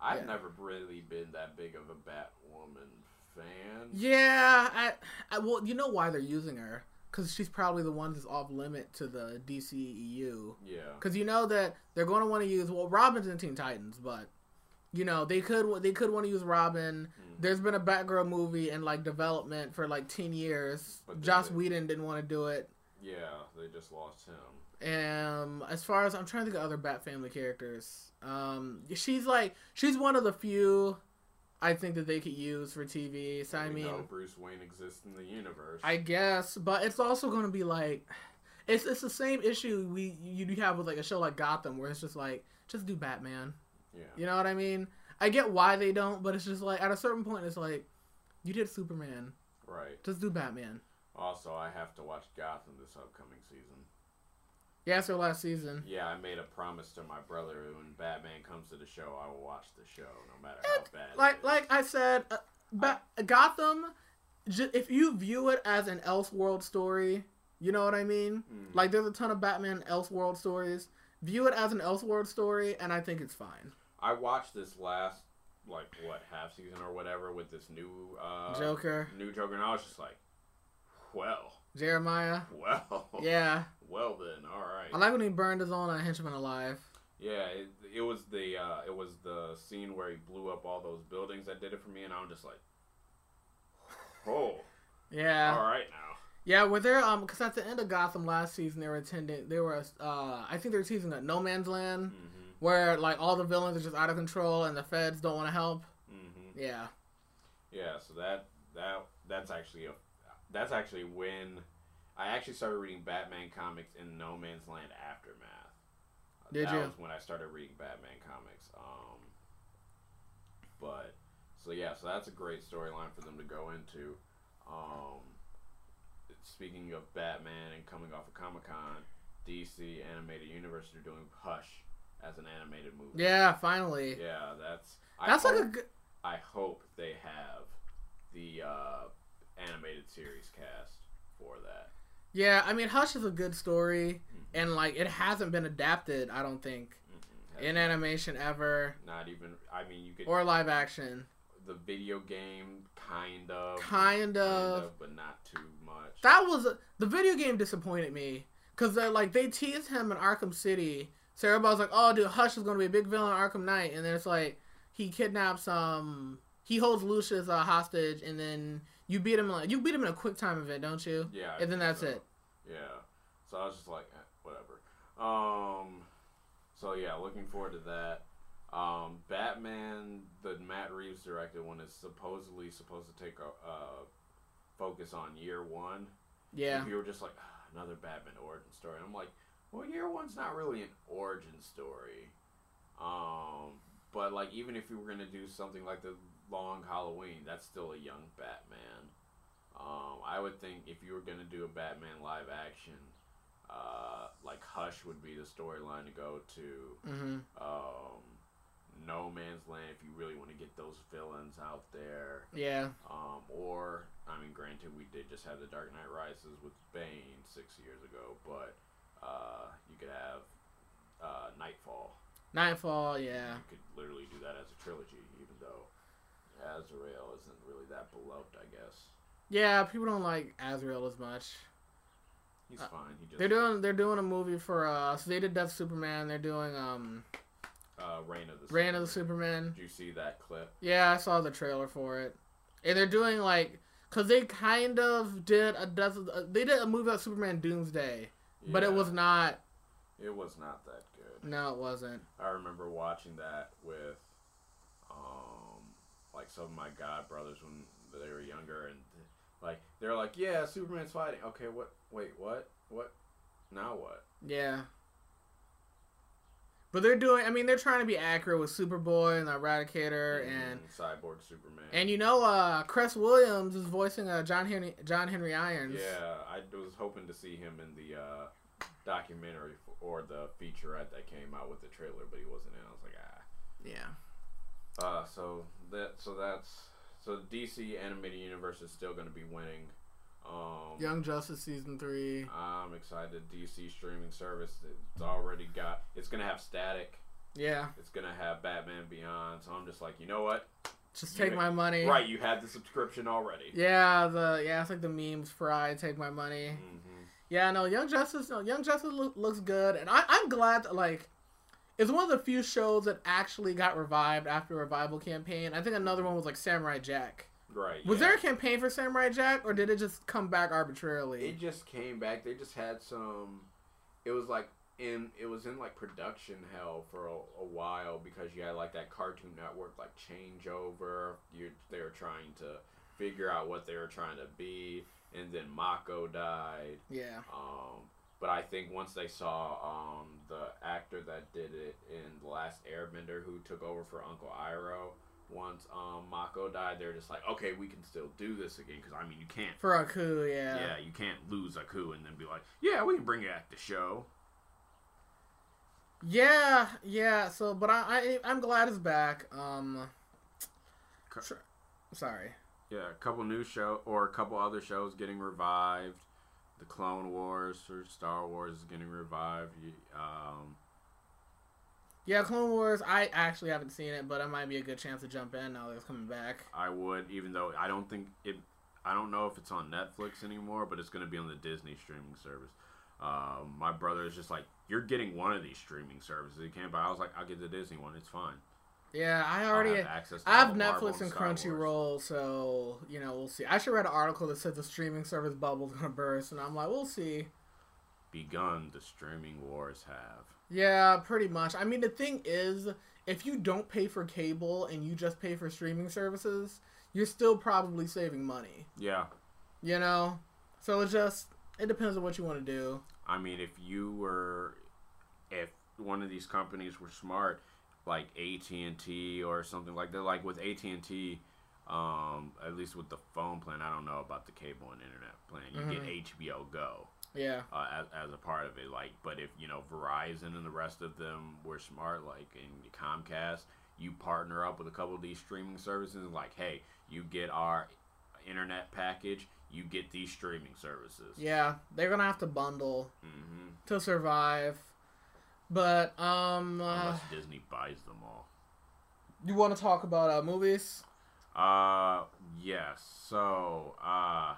I've Yeah. never really been that big of a Batwoman fan. Yeah, I, I well, you know why they're using her? Because she's probably the one that's off limit to the DCEU. Yeah. Because you know that they're going to want to use well, Robin's in Teen Titans, but you know they could they could want to use Robin. Mm. There's been a Batgirl movie in like development for like ten years. Joss did. Whedon didn't want to do it. Yeah, they just lost him. Um, as far as I'm trying to think of other Bat Family characters, um, she's like she's one of the few I think that they could use for TV. So I mean, know Bruce Wayne exists in the universe. I guess, but it's also going to be like, it's it's the same issue we you have with like a show like Gotham, where it's just like just do Batman. Yeah. You know what I mean? I get why they don't, but it's just like at a certain point, it's like you did Superman, Right. just do Batman. Also, I have to watch Gotham this upcoming season. Yeah, it's their last season. Yeah, I made a promise to my brother when Batman comes to the show, I will watch the show no matter how bad. Like is. like I said, uh, ba- Gotham. J- if you view it as an Elseworld story, you know what I mean. Mhm. Like there's a ton of Batman Elseworld stories. View it as an Elseworld story, and I think it's fine. I watched this last like what half season or whatever with this new uh, Joker, new Joker, and I was just like, well, Jeremiah. well, Yeah, well then, all right. I like when he burned his own uh, henchman alive. Yeah, it, it was the uh, it was the scene where he blew up all those buildings that did it for me, and I'm just like, oh, Yeah, all right now. yeah. Were there um? Because at the end of Gotham last season, they were attending. They were uh. I think they were teasing at No Man's Land, hmm where like all the villains are just out of control and the feds don't want to help. hmm Yeah. Yeah, so that that that's actually a that's actually when I actually started reading Batman comics in No Man's Land aftermath. Did that you? was when I started reading Batman comics. Um, but so yeah, so that's a great storyline for them to go into. Um, speaking of Batman and coming off of Comic Con, DC Animated Universe are doing Hush as an animated movie. Yeah. Finally. Yeah, that's That's I like a good. I hope they have the uh, animated series cast for that. Yeah, I mean, Hush is a good story, Mhm. and like it hasn't been adapted. I don't think Mm-mm. in animation ever Not even. I mean, you could or live action. the video game kind of, Kind of. but not too much. That was the video game disappointed me because they like they teased him in Arkham City. So everybody's like, "Oh, dude, Hush is going to be a big villain in Arkham Knight," and then it's like he kidnaps um he holds Lucius uh, hostage, and then you beat him like you beat him in a quick time event, don't you? yeah, I and then that's so. it. Yeah. So I was just like, eh, whatever. Um. So yeah, looking forward to that. Um, Batman, the Matt Reeves directed one, is supposedly supposed to take a uh, focus on year one. Yeah, If you were just like "Ah, another Batman origin story, I'm like, well, year one's not really an origin story. Um, but like even if you were gonna do something like the Long Halloween, that's still a young Batman. Um, I would think if you were gonna do a Batman live action, uh, like Hush would be the storyline to go to. hmm Um, no Man's Land, if you really want to get those villains out there. yeah, Um, or, I mean, granted, we did just have The Dark Knight Rises with Bane six years ago, but uh, you could have uh, Nightfall. Nightfall. Yeah, You could literally do that as a trilogy, even though Azrael isn't really that beloved, I guess. yeah. People don't like Azrael as much. He's Uh, fine. He just They're doing they're doing a movie for uh so they did Death Superman. They're doing um uh, Reign of the Reign of the Superman. Superman. Did you see that clip? Yeah, I saw the trailer for it, and they're doing like because they kind of did a Death. uh, They did a movie about Superman Doomsday, but it was not. It was not that good. No, it wasn't. I remember watching that with, um, like some of my god brothers when they were younger, and like they're like, "Yeah, Superman's fighting." Okay, what? Wait, what? What? Now what? Yeah. But they're doing. I mean, they're trying to be accurate with Superboy and the Eradicator, and Mm, Cyborg Superman. and you know, uh, Cress Williams is voicing uh, John Henry John Henry Irons. yeah, I was hoping to see him in the uh, documentary f or the featurette that came out with the trailer, but he wasn't in. I was like, ah. Yeah. Uh, so that so that's so DC animated universe is still going to be winning. Um, Young Justice season three. I'm excited. DC streaming service. It's already got. It's gonna have static. Yeah. It's gonna have Batman Beyond, so I'm just like, you know what? Just You take ma- my money. Right, you had the subscription already. Yeah, the yeah, it's like the memes fry, take my money. hmm Yeah, no, Young Justice, no, Young Justice loo- looks good, and I, I'm glad that, like, it's one of the few shows that actually got revived after a revival campaign. I think another one was like Samurai Jack. Right. Was yeah. there a campaign for Samurai Jack, or did it just come back arbitrarily? It just came back. They just had some. It was like in. It was in like production hell for a, a while because you had like that Cartoon Network like changeover. You they were trying to figure out what they were trying to be, and then Mako died. yeah, Um, but I think once they saw um, the actor that did it in the last Airbender, who took over for Uncle Iroh, once um, Mako died, they're just like, okay, we can still do this again because I mean, you can't. for Aku, yeah. Yeah, you can't lose Aku and then be like, yeah, we can bring it back the show. Yeah, yeah. So, but I, I I'm glad it's back. Um, sure. Sorry. Yeah, a couple new show or a couple other shows getting revived. The Clone Wars or Star Wars is getting revived. Um, Yeah, Clone Wars. I actually haven't seen it, but it might be a good chance to jump in now that it's coming back. I would, even though I don't think it. I don't know if it's on Netflix anymore, but it's going to be on the Disney streaming service. Um, my brother is just like, "You're getting one of these streaming services. You can't buy." I was like, "I'll get the Disney one. It's fine." Yeah, I already. have access. To I have all the Marvel Netflix and Wars. Crunchyroll, so you know we'll see. I should read an article that said the streaming service bubble's gonna burst, and I'm like, we'll see. Begun the streaming wars have. Yeah, pretty much. I mean, the thing is, if you don't pay for cable and you just pay for streaming services, you're still probably saving money. Yeah, You know, so it just it depends on what you want to do. I mean, if you were, if one of these companies were smart, like AT and T or something like that, like with AT and T, um, at least with the phone plan, I don't know about the cable and internet plan. You get HBO Go Yeah, uh, as, as a part of it. Like, but if you know Verizon and the rest of them were smart, like in Comcast, you partner up with a couple of these streaming services, like, hey, you get our internet package, you get these streaming services. yeah, they're gonna have to bundle hmm to survive. But um, uh, Unless Disney buys them all. you want to talk about uh, movies? Uh, yes. So, uh,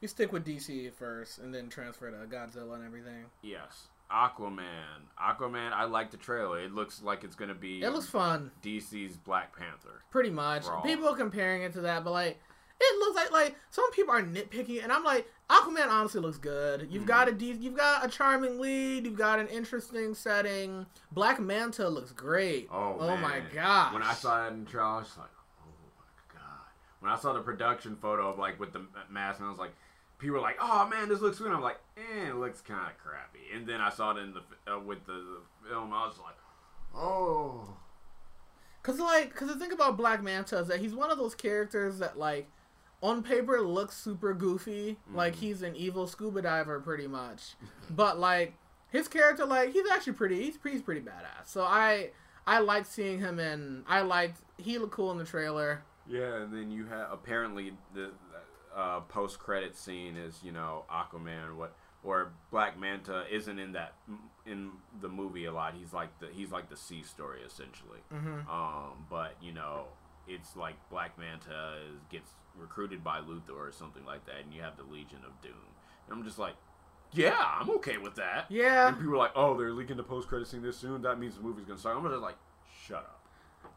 You stick with DC first, and then transfer to Godzilla and everything. yes. Aquaman. Aquaman, I like the trailer. It looks like it's going to be It looks fun, DC's Black Panther. pretty much. People are comparing it to that, but like, it looks like like some people are nitpicky, and I'm like, Aquaman honestly looks good. You've Mhm. got a de- you've got a charming lead, you've got an interesting setting. Black Manta looks great. Oh, oh man. my god! When I saw that in the trailer, I was like, oh my god. When I saw the production photo of like with the mask, and I was like, people were like, oh man, this looks good. I'm like, eh, it looks kind of crappy. And then I saw it in the uh, with the, the film, I was like, oh. Cause like, cause the thing about Black Manta is that he's one of those characters that like, on paper looks super goofy, like Mhm. he's an evil scuba diver pretty much, but like his character, like he's actually pretty, he's, he's pretty badass. So I, I liked seeing him in, I liked he looked cool in the trailer. Yeah, and then you have apparently the uh, post credit scene is you know Aquaman what or Black Manta isn't in that in the movie a lot. He's like the he's like the sea story essentially. Mm-hmm. Um, but you know it's like Black Manta is, gets recruited by Luthor or something like that, and you have the Legion of Doom. And I'm just like, yeah, I'm okay with that. Yeah, And people are like, oh, they're leaking the post credit scene this soon. That means the movie's gonna start. I'm just like, shut up.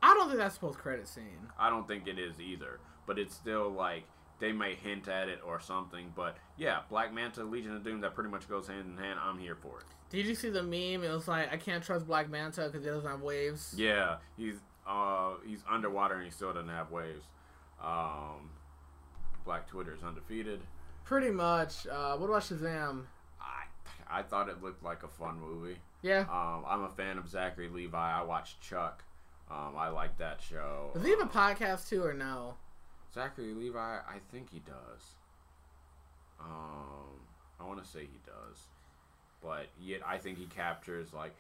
I don't think that's a post credit scene. I don't think it is either. But it's still like they may hint at it or something. But yeah, Black Manta, Legion of Doom, that pretty much goes hand in hand. I'm here for it. Did you see the meme? It was like I can't trust Black Manta because he doesn't have waves. Yeah, he's uh he's underwater and he still doesn't have waves. Um, Black Twitter is undefeated. Pretty much. Uh, what about Shazam? I I thought it looked like a fun movie. Yeah. Um, I'm a fan of Zachary Levi. I watched Chuck. Um, I like that show. Does he have a Um, podcast too or no? Zachary Levi, I think he does. Um, I want to say he does, but yet I think he captures like.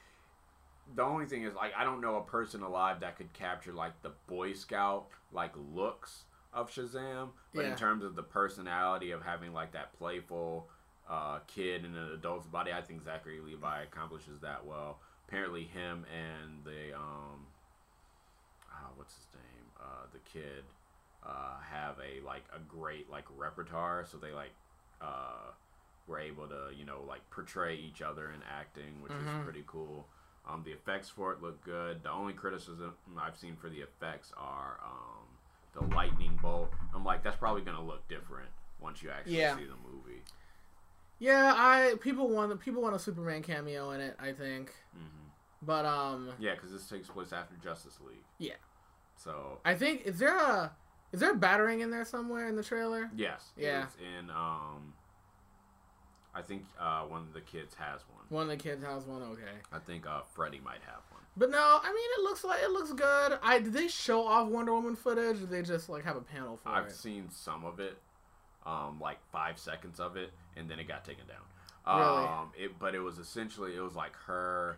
The only thing is, like, I don't know a person alive that could capture like the Boy Scout like looks of Shazam, but Yeah. in terms of the personality of having like that playful uh, kid in an adult's body, I think Zachary Levi accomplishes that well. apparently him and the um, uh, what's his name? Uh, the kid uh, have a like a great like repertoire, so they like uh, were able to you know like portray each other in acting, which Mhm. is pretty cool. Um, the effects for it look good. The only criticism I've seen for the effects are um, the lightning bolt. I'm like, that's probably gonna look different once you actually Yeah. see the movie. Yeah, I people want people want a Superman cameo in it. I think, hmm but um, Yeah, because this takes place after Justice League. Yeah. So I think is there a is there a Batarang in there somewhere in the trailer? yes, Yeah. It's in um, I think uh, one of the kids has one. One of the kids has one. Okay, I think uh, Freddie might have one. But no, I mean it looks like it looks good. I did they show off Wonder Woman footage? They just like have a panel for I've it? seen some of it, um, like five seconds of it, and then it got taken down. Really? Um, it, but it was essentially it was like her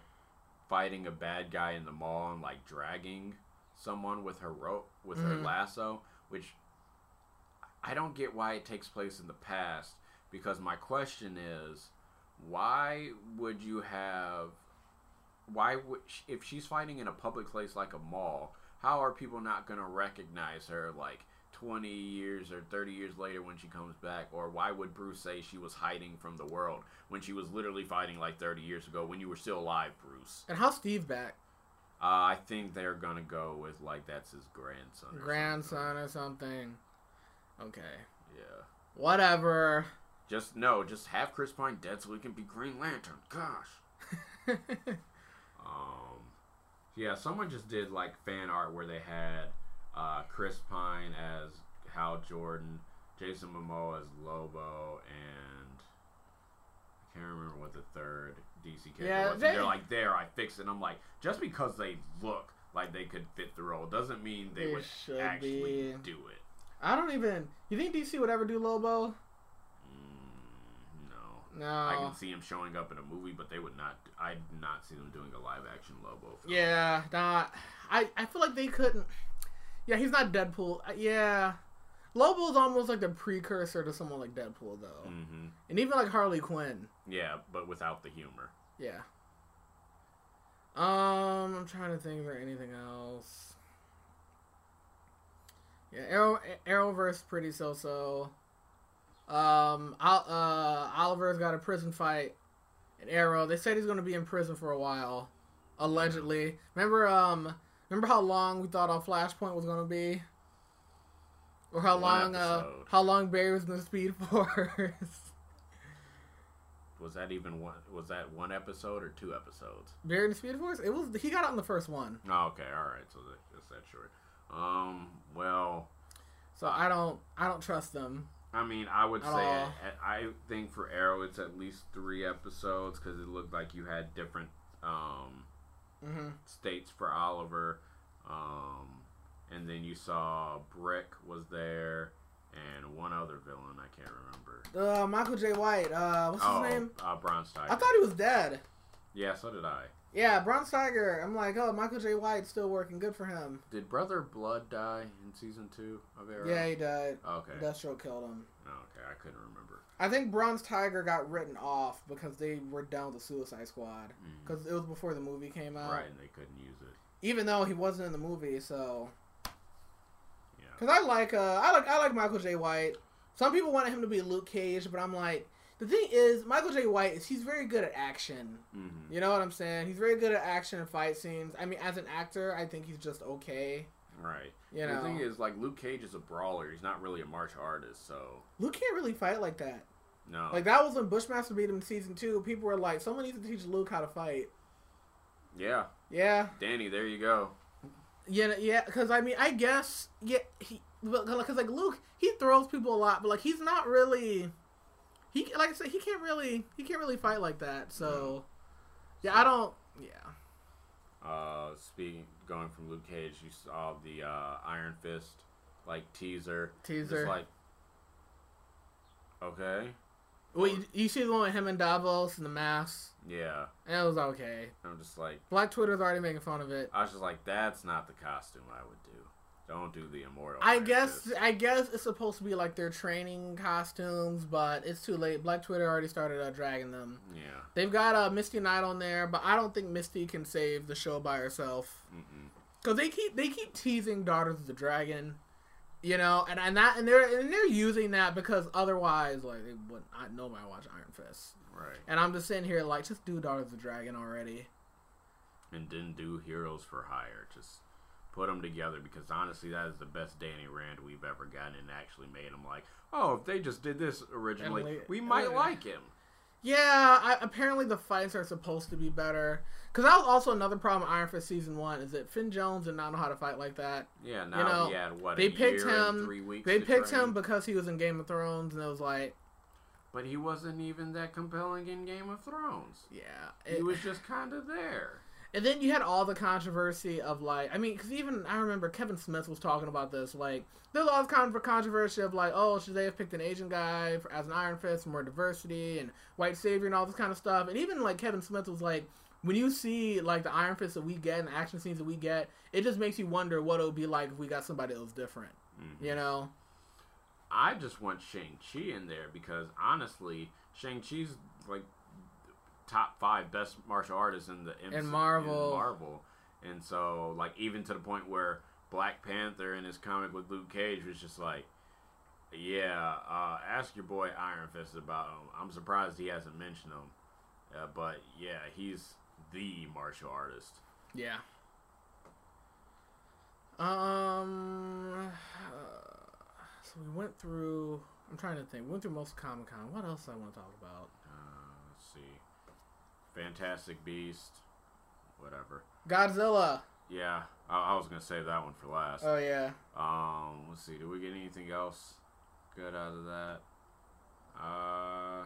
fighting a bad guy in the mall and like dragging someone with her rope with her Mhm. lasso, which I don't get why it takes place in the past. Because my question is, why would you have? Why would if she's fighting in a public place like a mall? How are people not gonna recognize her like 20 years or 30 years later when she comes back? Or why would Bruce say she was hiding from the world when she was literally fighting like 30 years ago when you were still alive, Bruce? And how's Steve back? Uh, I think they're gonna go with like that's his grandson. or Grandson or something. Okay. Yeah. whatever. Just no, just have Chris Pine dead so he can be Green Lantern. Gosh. Um, yeah, someone just did like fan art where they had uh, Chris Pine as Hal Jordan, Jason Momoa as Lobo, and I can't remember what the third DC character Yeah, was. And they- they're like, there, I fixed it. And I'm like, just because they look like they could fit the role doesn't mean they They would actually be. do it. I don't even. You think DC would ever do Lobo? No. I can see him showing up in a movie, but they would not. I'd not see them doing a live action Lobo. Film. Yeah, not. I I feel like they couldn't. Yeah, he's not Deadpool. Uh, Yeah, Lobo's almost like the precursor to someone like Deadpool, though, hmm and even like Harley Quinn. Yeah, but without the humor. Yeah. Um, I'm trying to think. Is there anything else? Yeah, Arrow Arrowverse pretty so so. Um, uh, Oliver's got a prison fight. in Arrow. They said he's going to be in prison for a while, allegedly. Remember, um, remember how long we thought our Flashpoint was going to be, or how One long, uh, how long Barry was in the Speed Force. Was that even one? Was that one episode or two episodes? Barry in the Speed Force. It was. He got out in the first one. Oh, okay, all right. So that, that's that short. Um. Well, So I don't I don't trust them. I mean, I would say. I think for Arrow it's at least three episodes because it looked like you had different um hmm states for Oliver. Um, and then you saw Brick was there, and one other villain I can't remember. Uh, Michael Jai White. Uh, what's his oh, name? Uh, Tiger. I thought he was dead. yeah, so did I. Yeah, Bronze Tiger. I'm like, oh, Michael Jai White's still working. Good for him. Did Brother Blood die in season two of Arrow? Yeah, he died. Okay. Deathstroke killed him. Okay, I couldn't remember. I think Bronze Tiger got written off because they were down with the Suicide Squad because it was before the movie came out. Right, and they couldn't use it. Even though he wasn't in the movie, so Yeah. because I like uh I like I like Michael Jai White. Some people wanted him to be Luke Cage, but I'm like, the thing is, Michael Jai White is he's very good at action. Mm-hmm. You know what I'm saying? He's very good at action and fight scenes. I mean, as an actor, I think he's just okay. Right. You know, The thing is, like, Luke Cage is a brawler. He's not really a martial artist, so Luke can't really fight like that. no. Like that was when Bushmaster beat him in season two. People were like, someone needs to teach Luke how to fight. yeah, Yeah, Danny, there you go. yeah, yeah. Because I mean, I guess yeah, he because like Luke, he throws people a lot, but like he's not really. He like I said, he can't really he can't really fight like that. So yeah, I don't. Yeah, Uh, speaking, going from Luke Cage, you saw the uh, Iron Fist like teaser. teaser. Just like, okay, well, you, you see the one with him and Davos and the mask, yeah. and it was okay. I'm just like, Black Twitter's already making fun of it. I was just like, that's not the costume I would. Don't do the immortal. I guess. I guess it's supposed to be like their training costumes, but it's too late. Black Twitter already started uh, dragging them. Yeah. They've got uh, Misty Knight on there, but I don't think Misty can save the show by herself because they keep they keep teasing Daughters of the Dragon, you know, and and that and they're and they're using that because otherwise like they would not nobody watch Iron Fist, Right. and I'm just sitting here like just do Daughters of the Dragon already. And didn't do Heroes for Hire. Just put them together because honestly, that is the best Danny Rand we've ever gotten, and actually made him like, oh, if they just did this originally, Emily- we might Emily- like him. Yeah, I, apparently the fights are supposed to be better. Because that was also another problem Iron Fist season one is that Finn Jones did not know how to fight like that. Yeah. Now know, he had what they picked him- three weeks. They picked train? him because he was in Game of Thrones, and it was like, but he wasn't even that compelling in Game of Thrones. yeah. He was just kind of there. And then you had all the controversy of like, I mean, because even I remember Kevin Smith was talking about this. Like, there's all this con- controversy of like, oh, should they have picked an Asian guy for, as an Iron Fist for more diversity and white savior and all this kind of stuff. And even like Kevin Smith was like, when you see like the Iron Fist that we get and the action scenes that we get, it just makes you wonder what it would be like if we got somebody that was different. Mhm. You know? I just want Shang Chi in there because honestly, Shang Chi's like top five best martial artists in the MC, In Marvel. in Marvel, and so like even to the point where Black Panther in his comic with Luke Cage was just like, yeah, uh, ask your boy Iron Fist about him. I'm surprised he hasn't mentioned him, uh, but yeah, he's the martial artist. Yeah. Um. uh, so we went through. I'm trying to think. We went through most Comic Con. What else I want to talk about? Fantastic Beast, whatever. Godzilla. Yeah, I, I was gonna save that one for last. Oh yeah. Um, let's see. Did we get anything else good out of that? Uh,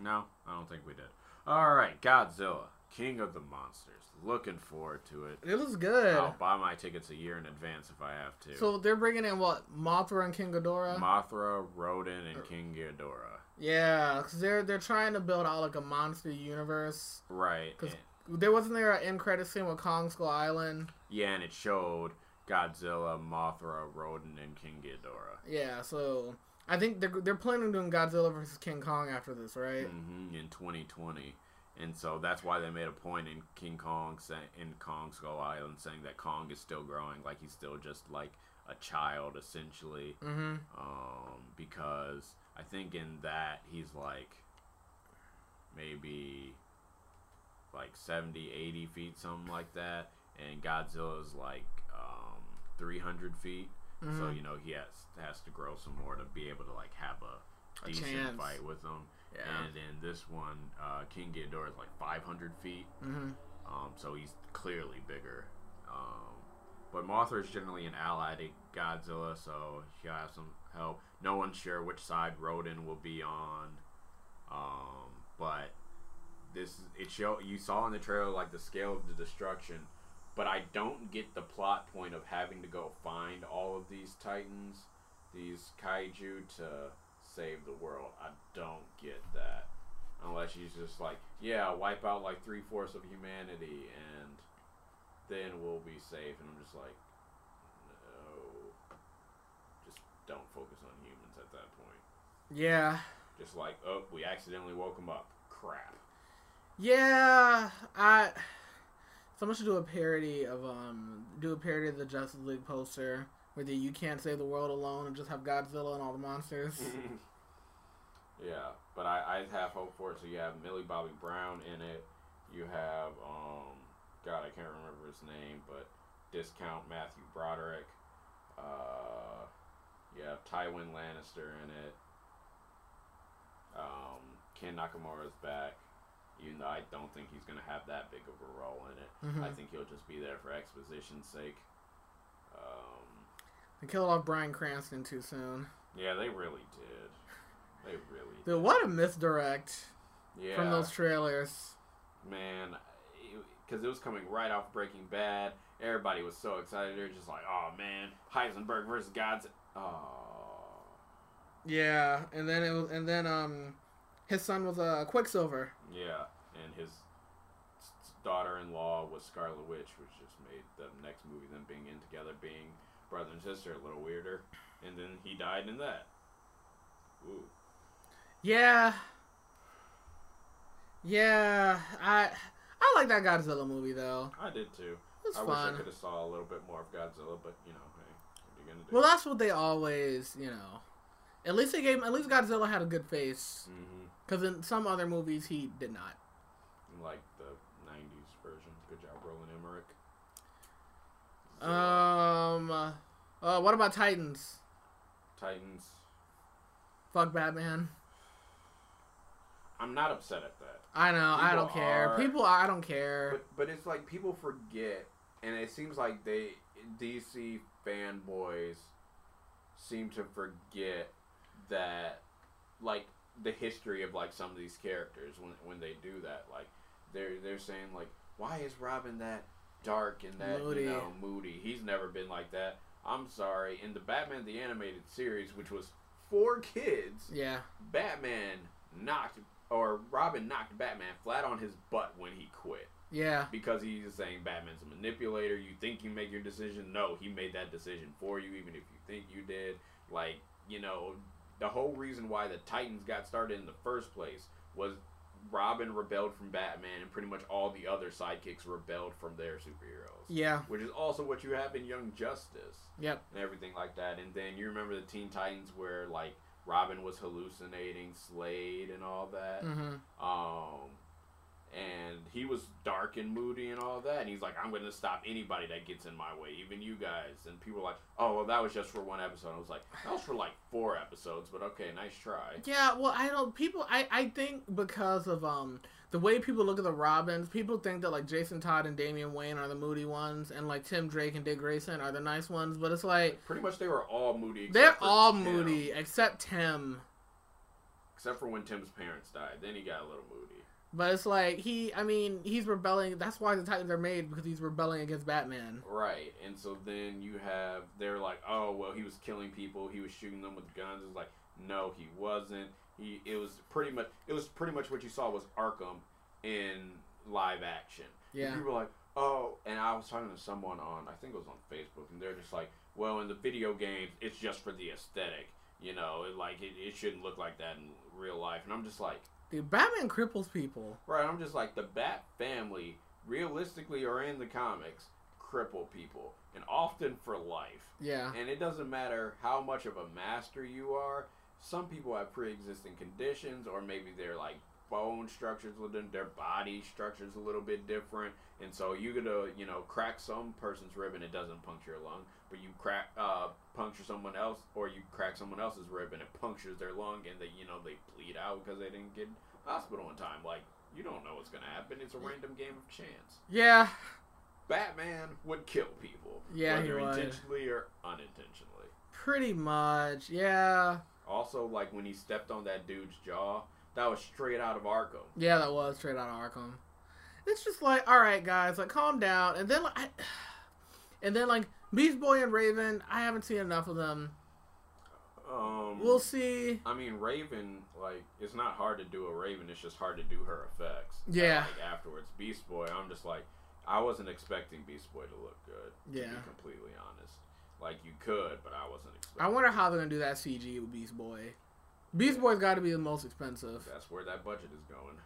no, I don't think we did. All right, Godzilla, King of the Monsters. Looking forward to it. It looks good. I'll buy my tickets a year in advance if I have to. So they're bringing in what Mothra and King Ghidorah. Mothra, Rodan, and King Ghidorah. Yeah, because they're they're trying to build out like a monster universe. Right. 'Cause- and- There wasn't there an end credit scene with Kong Skull Island. yeah, and it showed Godzilla, Mothra, Rodan, and King Ghidorah. Yeah, so I think they're they're planning on doing Godzilla versus King Kong after this, right? hmm in 2020, and so that's why they made a point in King Kong in Kong Skull Island saying that Kong is still growing, like he's still just like a child essentially, Mm-hmm. um, because I think in that he's like maybe like 70, 80 feet, something like that, and Godzilla's like um, 300 feet. So Mhm. you know he has has to grow some more to be able to like have a, A decent chance. fight with them. Yeah. And in this one, uh, King Ghidorah is like 500 feet, Mm-hmm. um, so he's clearly bigger. Um, Mothra is generally an ally to Godzilla, so she'll have some help. No one's sure which side Rodan will be on, um, but this it show you saw in the trailer like the scale of the destruction. But I don't get the plot point of having to go find all of these titans, these kaiju to save the world. I don't get that. Unless she's just like, yeah, wipe out like three fourths of humanity and then we'll be safe. And I'm just like, no. Just don't focus on humans at that point. Yeah. Just like, oh, we accidentally woke them up. Crap. Yeah. I. Someone should do a parody of um do a parody of the Justice League poster where the you can't save the world alone and just have Godzilla and all the monsters. yeah, but I, I have hope for it. So you have Millie Bobby Brown in it. You have, um, God, I can't remember his name, but Discount Matthew Broderick. Uh, you have Tywin Lannister in it. Um, Ken Nakamura's back, even though I don't think he's going to have that big of a role in it. Mhm. I think he'll just be there for exposition's sake. Um, They killed off Bryan Cranston too soon. yeah, they really did. They really did. What a misdirect Yeah. from those trailers. man, because it was coming right off Breaking Bad. Everybody was so excited. They're just like, "Oh man, Heisenberg versus Gods." Oh, Yeah, and then it was, and then um, his son was a uh, Quicksilver. yeah, and his daughter-in-law was Scarlet Witch, which just made the next movie them being in together, being brother and sister, a little weirder. And then he died in that. Ooh. Yeah. Yeah, I I like that Godzilla movie though. I did too. It I wish I could have saw a little bit more of Godzilla, but you know, hey, what are you gonna do? Well, that's what they always, you know. At least they gave. At least Godzilla had a good face, because in some other movies he did not. Like the '90s version. Good job, Roland Emmerich. Um. Uh, what about Titans? Titans. Fuck Batman. I'm not upset at that. I know. I don't care. are- People. I don't care. But but it's like people forget, and it seems like they DC fanboys seem to forget that like the history of like some of these characters when when they do that. Like they're they're saying like why is Robin that dark and that Moody. you know moody? He's never been like that. I'm sorry. In the Batman the animated series, which was for kids, yeah. Batman knocked or Robin knocked Batman flat on his butt when he quit Yeah. because he's saying Batman's a manipulator. You think you make your decision? No, he made that decision for you, even if you think you did. Like, you know, the whole reason why the Titans got started in the first place was Robin rebelled from Batman, and pretty much all the other sidekicks rebelled from their superheroes. Yeah. Which is also what you have in Young Justice Yep. and everything like that. And then you remember the Teen Titans where like Robin was hallucinating Slade and all that. Mm-hmm. Um, and he was dark and moody and all that. And he's like, I'm going to stop anybody that gets in my way, even you guys. And people were like, oh, well, that was just for one episode. I was like, that was for like four episodes, but okay, nice try. Yeah, well, I don't. People, I, I think because of um the way people look at the Robins, people think that like Jason Todd and Damian Wayne are the moody ones, and like Tim Drake and Dick Grayson are the nice ones. But it's like Pretty much they were all moody. they're all Tim. moody except Tim. Except for when Tim's parents died. Then he got a little moody. But it's like he, I mean, he's rebelling. That's why the Titans are made because he's rebelling against Batman. Right, and so then you have they're like, oh well, he was killing people, he was shooting them with guns. It's like, no, he wasn't. He it was pretty much it was pretty much what you saw was Arkham in live action. And Yeah. people were like, oh, and I was talking to someone on I think it was on Facebook, and they're just like, well, in the video games, it's just for the aesthetic. You know, it, like it, it shouldn't look like that in real life. And I'm just like, Dude, Batman cripples people. Right, I'm just like the Bat family, realistically or in the comics, cripple people, and often for life. Yeah. And it doesn't matter how much of a master you are. Some people have pre-existing conditions, or maybe their like bone structures, within their body structures a little bit different, and so you gonna you know crack some person's rib and it doesn't puncture a lung, but you crack uh, puncture someone else, or you crack someone else's rib and it punctures their lung, and they you know they bleed out because they didn't get hospital in time. Like you don't know what's gonna happen. It's a random game of chance. Yeah. Batman would kill people, Yeah, he whether intentionally or unintentionally. Pretty much. Yeah. Also, like when he stepped on that dude's jaw, that was straight out of Arkham. Yeah, that was straight out of Arkham. It's just like, all right, guys, like calm down. And then, like, I, and then like Beast Boy and Raven, I haven't seen enough of them. Um, We'll see. I mean, Raven, like, it's not hard to do a Raven. It's just hard to do her effects. Yeah. Like afterwards, Beast Boy, I'm just like, I wasn't expecting Beast Boy to look good. To Yeah. be completely honest, like you could, but I wasn't expecting. I wonder how they're gonna do that CG with Beast Boy. Beast Boy's got to be the most expensive. That's where that budget is going.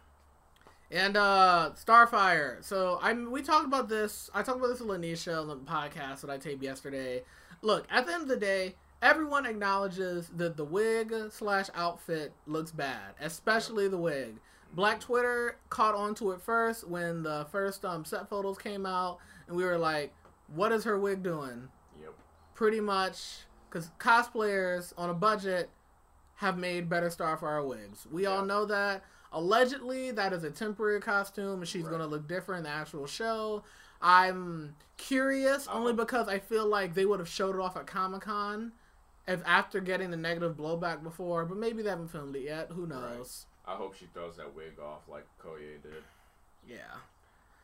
And uh Starfire. So I we talked about this. I talked about this with Lanisha on the podcast that I taped yesterday. Look, at the end of the day, everyone acknowledges that the wig slash outfit looks bad, especially the wig. Black Twitter caught on to it first when the first um, set photos came out, and we were like, "What is her wig doing?" Pretty much, because cosplayers on a budget have made better Starfire wigs. We all know that. Allegedly, that is a temporary costume, and she's Right. going to look different in the actual show. I'm curious only Uh-huh. because I feel like they would have showed it off at Comic Con if after getting the negative blowback before, but maybe they haven't filmed it yet. Who knows? I hope she throws that wig off like Koye did. Yeah.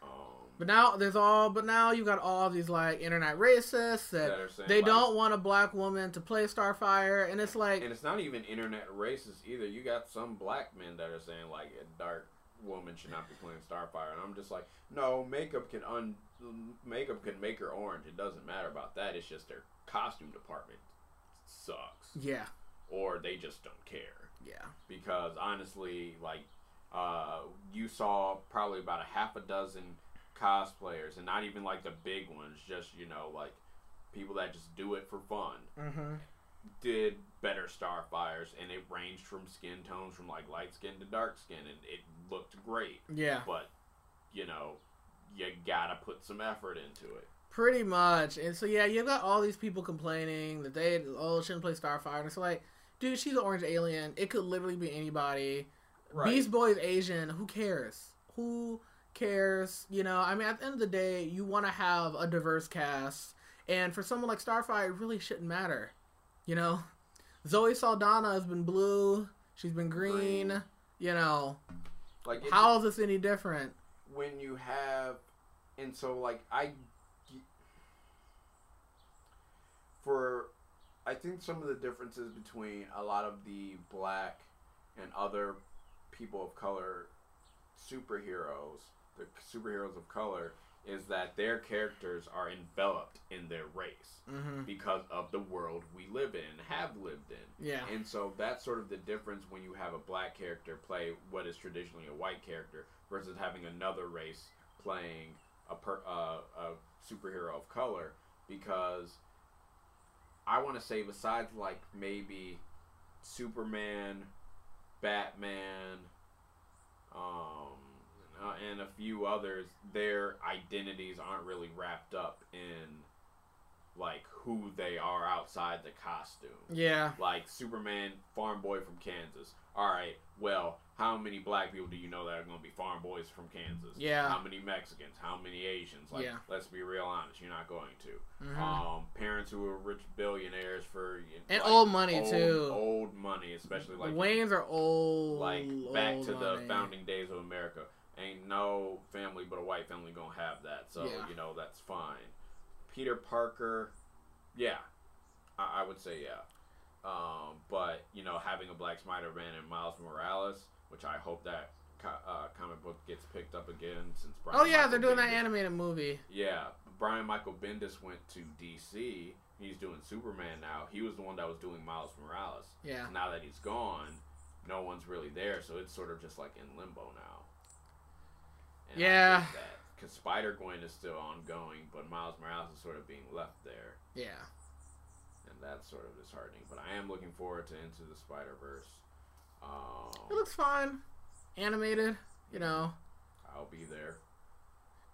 Um, But now there's all. But now you got all these like internet racists that, That are saying, they like- don't want a black woman to play Starfire, and it's like and it's not even internet racist either. You got some black men that are saying like a dark woman should not be playing Starfire, and I'm just like, no, makeup can un makeup can make her orange. It doesn't matter about that. It's just their costume department sucks, Yeah. or they just don't care. Yeah. Because honestly, like, uh, you saw probably about a half a dozen cosplayers, and not even like the big ones, just you know, like people that just do it for fun Mm-hmm. did better Starfires, and it ranged from skin tones from like light skin to dark skin, and it looked great. Yeah. But you know, you gotta put some effort into it. Pretty much. And so yeah, you've got all these people complaining that they oh shouldn't play Starfire. And it's like, dude, she's an orange alien. It could literally be anybody. Beast Boy is Asian. Who cares? Who cares? You know, I mean, at the end of the day, you want to have a diverse cast, and for someone like Starfire, it really shouldn't matter. You know, Zoe Saldana has been blue. She's been green. Green. You know, Like how is this any different? when you have, and so like I, for, I think some of the differences between a lot of the black and other people of color superheroes, the superheroes of color, is that their characters are enveloped in their race Mm-hmm. because of the world we live in, have lived in. Yeah. And so that's sort of the difference when you have a black character play what is traditionally a white character versus having another race playing a per, uh, a superhero of color because I want to say besides like maybe Superman, Batman, um, uh, and a few others, their identities aren't really wrapped up in like who they are outside the costume Yeah. like Superman, farm boy from Kansas. All right, well, how many black people do you know that are going to be farm boys from Kansas? Yeah. How many Mexicans? How many Asians? Like, Yeah. let's be real honest, you're not going to. Mhm. Um, parents who are rich billionaires for And like, old money, old- too. Old money, especially like Waynes are old. like back old to the founding days of America. Ain't no family but a white family gonna have that. So Yeah. you know that's fine. Peter Parker, yeah, I, I would say yeah. Um, but you know having a black Spider-Man and Miles Morales, which I hope that co- uh, comic book gets picked up again since. Brian Oh yeah, Michael they're doing that animated movie. Yeah, Brian Michael Bendis went to DC. He's doing Superman now. He was the one that was doing Miles Morales. Yeah. Now that he's gone, no one's really there, so it's sort of just like in limbo now. And Yeah. because Spider Gwen is still ongoing, but Miles Morales is sort of being left there, Yeah. and that's sort of disheartening. But I am looking forward to Into the Spider Verse. Um, It looks fine. Animated, you know. I'll be there.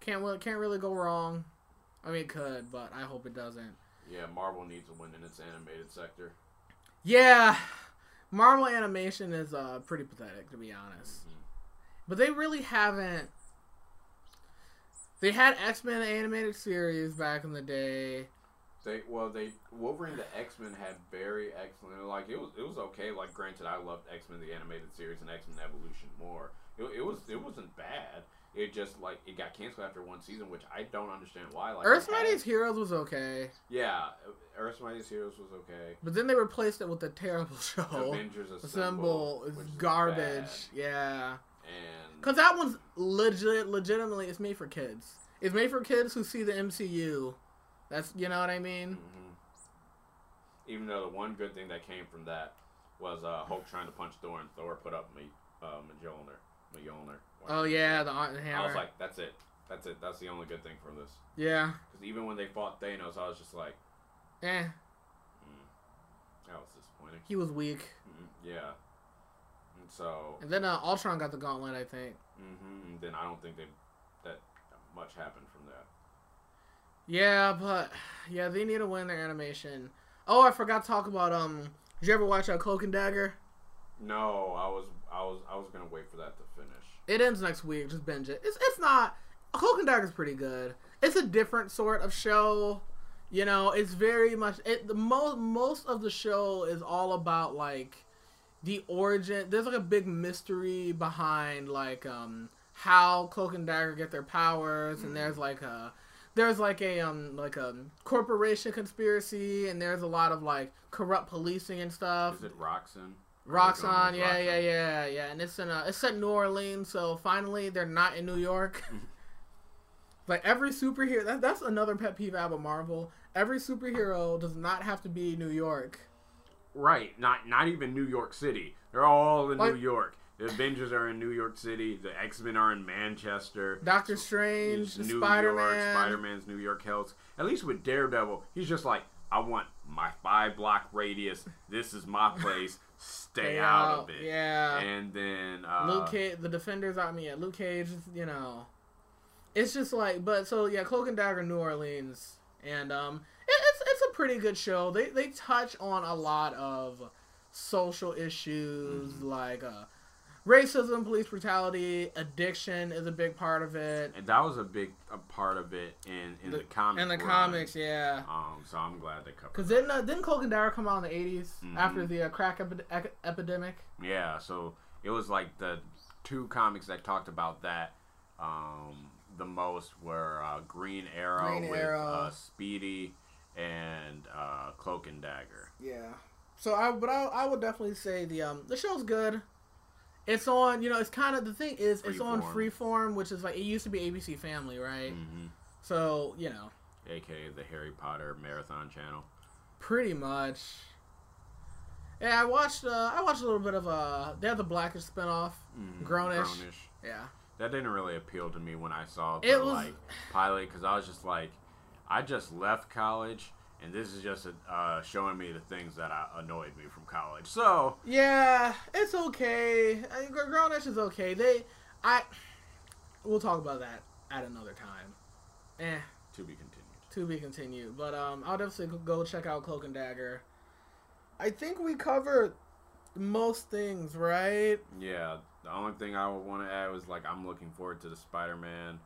Can't can't really go wrong. I mean, it could, but I hope it doesn't. Yeah, Marvel needs a win in its animated sector. Yeah, Marvel animation is uh pretty pathetic to be honest. Mhm. But they really haven't. They had X Men animated series back in the day. They well they Wolverine the X Men had very excellent like it was it was okay like granted I loved X Men the animated series and X Men Evolution more it, it was it wasn't bad it just like it got canceled after one season which I don't understand why like Earth's Mightiest Heroes was okay, yeah Earth's Mightiest Heroes was okay but then they replaced it with a terrible show. Avengers Assemble, Assemble is which is garbage. Yeah. and Cause that one's legit, legitimately, it's made for kids. It's made for kids who see the MCU. That's you know what I mean. mhm. even though the one good thing that came from that was uh, Hulk trying to punch Thor and Thor put up me uh, Mjolnir Mjolnir Oh yeah, the Iron I was like, that's it. That's it. That's the only good thing from this. yeah, Because even when they fought Thanos, I was just like, eh, mm, that was disappointing. he was weak. Mm, yeah. And so, And then uh, Ultron got the gauntlet, I think. hmm and then I don't think they, that much happened from that. Yeah, but yeah, they need to win their animation. Oh, I forgot to talk about um. Did you ever watch uh, Cloak and Dagger? No, I was, I was, I was gonna wait for that to finish. It ends next week. Just binge it. It's it's not. Cloak and Dagger is pretty good. It's a different sort of show. You know, it's very much it. The most most of the show is all about like the origin. There's like a big mystery behind like um how Cloak and Dagger get their powers, and there's like a there's like a um like a corporation conspiracy, and there's a lot of like corrupt policing and stuff. Is it Roxanne? Roxxon, yeah, yeah, yeah, yeah, and it's in uh, it's set in New Orleans, so finally they're not in New York. like every superhero, that, that's another pet peeve about Marvel. Every superhero does not have to be New York. Right, not not even New York City. They're all in Like- New York. The Avengers are in New York City. The X Men are in Manchester. Doctor Strange, New Spider York. Man. Spider Man's New York Hells. At least with Daredevil, he's just like, I want my five block radius. This is my place. Stay out of it. Yeah. And then uh, Luke Cage, the Defenders. I mean, yeah, Luke Cage. You know, it's just like, but so yeah, Cloak and Dagger, New Orleans, and um, it's it's a pretty good show. They they touch on a lot of social issues Mm-hmm. like uh, racism, police brutality, addiction is a big part of it. and that was a big a part of it in in the, comic. In the run. comics, yeah. Um, so I'm glad they covered. Because didn't uh, didn't Cloak and Dagger come out in the 80s Mhm. after the uh, crack epi- epidemic? Yeah, so it was like the two comics that talked about that um, the most were uh, Green Arrow Green with Arrow. Uh, Speedy and uh, Cloak and Dagger. Yeah. So I but I, I would definitely say the um the show's good. It's on you know it's kind of the thing is it's on Freeform. Which is like it used to be ABC Family, right? hmm So you know aka the Harry Potter Marathon Channel. pretty much. Yeah, I watched uh I watched a little bit of uh they have the Blackish spinoff. Mhm, Grownish. Grownish. Yeah. That didn't really appeal to me when I saw the It was- like pilot because I was just like, I just left college. And this is just uh, showing me the things that uh, annoyed me from college. So, Yeah, it's okay. I mean, Gr- Grownish is okay. They, I, we'll talk about that at another time. Eh, to be continued. to be continued. But um, I'll definitely go check out Cloak and Dagger. I think we covered most things, right? Yeah, the only thing I would want to add was like I'm looking forward to the Spider-Man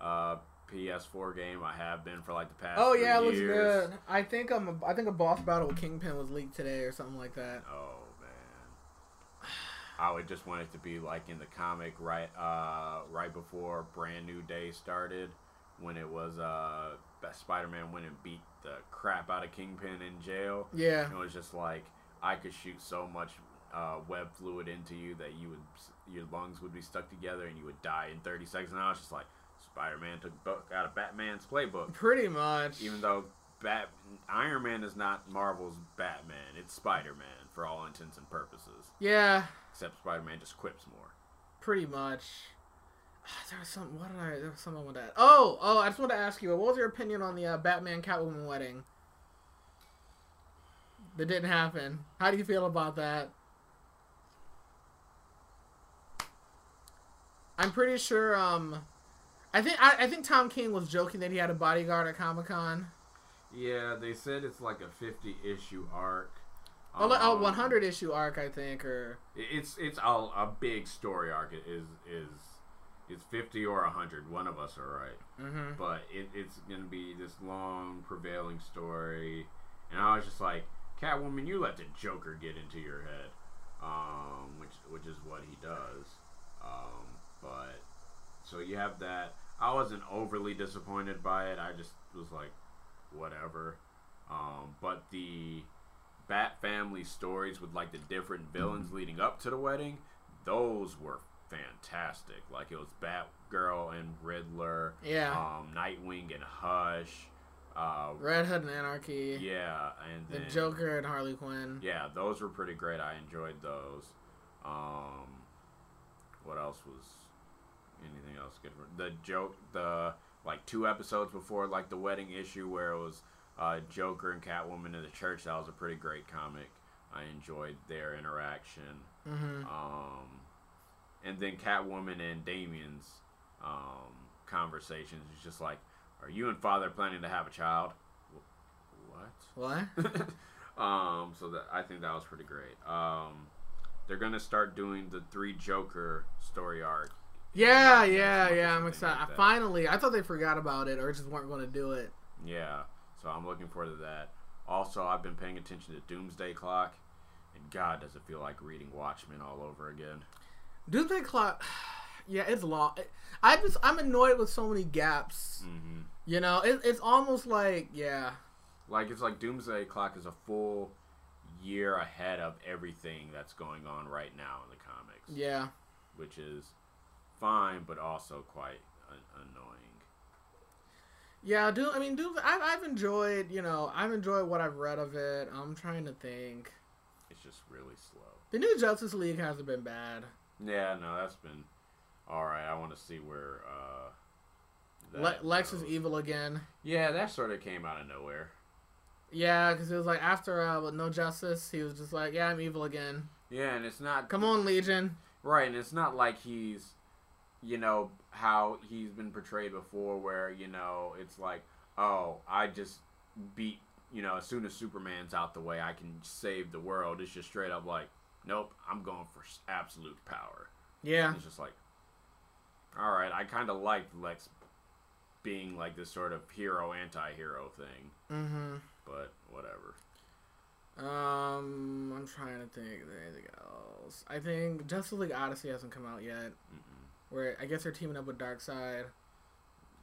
uh, PS4 game. I have been for like the past. Oh yeah, it looks years. good. I think I'm. A, I think a boss battle with Kingpin was leaked today or something like that. Oh man, I would just want it to be like in the comic right, uh, right before Brand New Day started, when it was uh, Spider-Man went and beat the crap out of Kingpin in jail. Yeah. It was just like I could shoot so much uh, web fluid into you that you would your lungs would be stuck together and you would die in 30 seconds. And I was just like, Spider-Man took book out of Batman's playbook. Pretty much. Even though Bat Iron Man is not Marvel's Batman, it's Spider-Man for all intents and purposes. yeah. Except Spider-Man just quips more. Pretty much. There was some. What did I? There was something with that. Oh, oh! I just want to ask you. What was your opinion on the uh, Batman Catwoman wedding? That didn't happen. How do you feel about that? I'm pretty sure. Um, I think I, I think Tom King was joking that he had a bodyguard at Comic Con. Yeah, they said it's like a 50 issue arc. Oh, like, oh, Um, 100 issue arc, I think, or It's it's a, a big story arc. It is is it's 50 or 100. One of us are right. hmm but it, it's gonna be this long prevailing story and i was just like catwoman you let the joker get into your head um, which which is what he does um, but so you have that i wasn't overly disappointed by it i just was like whatever um, but the bat family stories with like the different villains leading up to the wedding those were fantastic like it was batgirl and riddler yeah, um, Nightwing and Hush. Uh, Red Hood and Anarchy, yeah, and the Joker and Harley Quinn. Yeah, those were pretty great. I enjoyed those. Um, what else was anything else good? for The joke, the like two episodes before like the wedding issue where it was uh, Joker and Catwoman in the church. That was a pretty great comic. I enjoyed their interaction. hmm Um, and then Catwoman and Damian's um, conversations It's just like, "Are you and father planning to have a child?" Wh- What? What? um, so that I think that was pretty great. Um, they're gonna start doing the three Joker story arc. Yeah, yeah, yeah. I'm excited. that. Finally, I thought they forgot about it or just weren't going to do it. Yeah, so I'm looking forward to that. Also, I've been paying attention to Doomsday Clock, and God, does it feel like reading Watchmen all over again? Doomsday Clock. Yeah, it's long. I just I'm annoyed with so many gaps. hmm You know, it, it's almost like yeah, Like it's like Doomsday Clock is a full year ahead of everything that's going on right now in the comics. Yeah. Which is fine, but also quite annoying. Yeah, do I mean do I've I've enjoyed you know I've enjoyed what I've read of it. I'm trying to think. It's just really slow. The new Justice League hasn't been bad. Yeah, no, that's been all right. I want to see where uh, Le- Lex goes. is evil again. Yeah, that sort of came out of nowhere. Yeah, because it was like after uh, with No Justice, he was just like, "Yeah, I'm evil again." Yeah, and it's not. Come on, Legion. Right, and it's not like he's, you know, how he's been portrayed before, where you know it's like, oh, I just beat, you know, as soon as Superman's out the way, I can save the world. It's just straight up like, nope, I'm going for absolute power. Yeah, and it's just like, all right, I kind of liked Lex being like this sort of hero anti-hero thing. Mm-hmm. But whatever. Um, I'm trying to think of anything else. I think Justice League Odyssey hasn't come out yet. Mm-mm. Where I guess they're teaming up with Darkseid.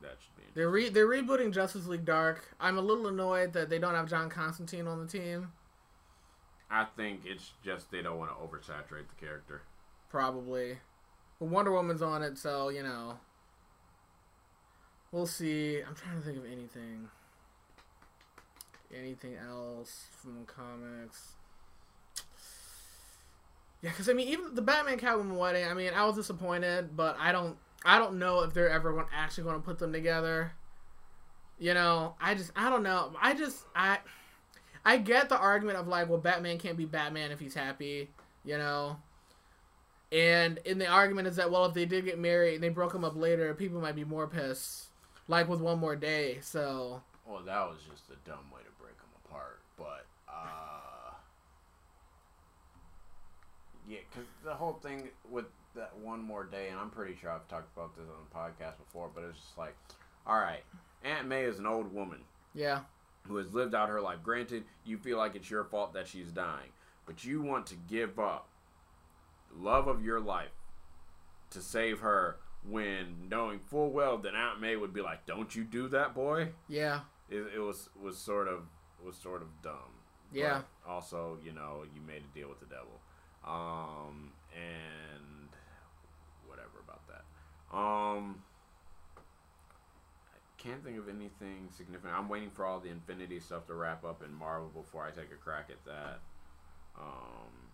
That should be. They're re- they're rebooting Justice League Dark. I'm a little annoyed that they don't have John Constantine on the team. I think it's just they don't want to oversaturate the character. Probably. But Wonder Woman's on it, so you know. We'll see. I'm trying to think of anything. Anything else from comics? Yeah, because I mean, even the Batman Catwoman wedding. I mean, I was disappointed, but I don't. I don't know if they're ever going actually going to put them together. You know, I just I don't know. I just I I get the argument of like, well, Batman can't be Batman if he's happy. You know. And in the argument is that well, if they did get married and they broke them up later, people might be more pissed. Like with one more day. So. Well, that was just a dumb way to break them apart, but uh, yeah, because the whole thing with that one more day, and I'm pretty sure I've talked about this on the podcast before, but it's just like, all right, Aunt May is an old woman. Yeah. Who has lived out her life. Granted, you feel like it's your fault that she's dying, but you want to give up love of your life to save her when knowing full well that Aunt May would be like, "Don't you do that, boy." Yeah. It, it was was sort of was sort of dumb. Yeah. But also, you know, you made a deal with the devil, um, and whatever about that. Um, I can't think of anything significant. I'm waiting for all the Infinity stuff to wrap up in Marvel before I take a crack at that. Um,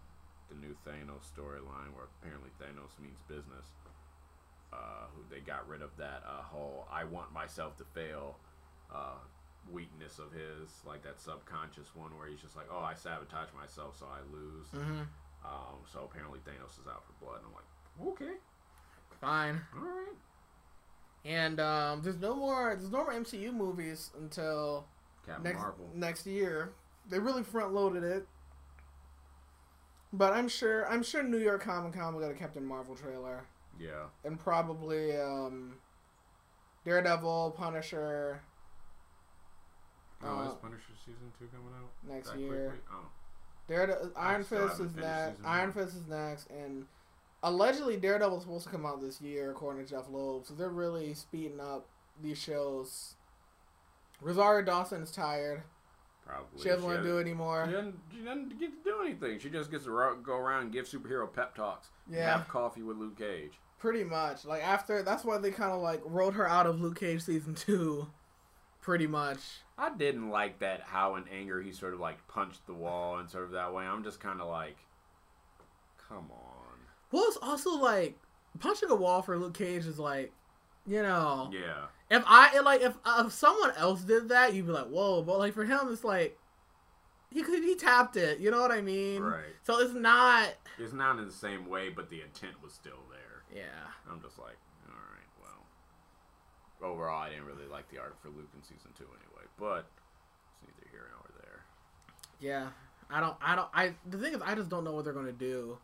the new Thanos storyline, where apparently Thanos means business. Uh, who they got rid of that uh, whole "I want myself to fail" uh, weakness of his, like that subconscious one where he's just like, "Oh, I sabotage myself, so I lose." Mm-hmm. Um, so apparently Thanos is out for blood, and I'm like, "Okay, fine, all right." And um, there's no more there's no more MCU movies until Captain next Marvel. next year. They really front loaded it. But I'm sure I'm sure New York Comic Con will get a Captain Marvel trailer. Yeah. And probably um, Daredevil, Punisher. Oh, uh, is Punisher season two coming out next year? Oh. Daredevil, Iron Fist is next. Iron Fist is next, and allegedly Daredevil is supposed to come out this year, according to Jeph Loeb. So they're really speeding up these shows. Rosario Dawson is tired. Probably. She doesn't want to do it anymore. She doesn't, she doesn't get to do anything. She just gets to go around and give superhero pep talks. Yeah. Have coffee with Luke Cage. Pretty much. Like after that's why they kind of like wrote her out of Luke Cage season two. Pretty much. I didn't like that how in anger he sort of like punched the wall and sort of that way. I'm just kind of like, come on. Well, it's also like punching a wall for Luke Cage is like, you know. Yeah. If I like if uh, if someone else did that, you'd be like, whoa. But like for him, it's like he could he tapped it. You know what I mean? Right. So it's not. It's not in the same way, but the intent was still there. Yeah. I'm just like, all right, well. Overall, I didn't really like the arc for Luke in season two anyway, but it's neither here nor there. Yeah, I don't. I don't. I the thing is, I just don't know what they're gonna do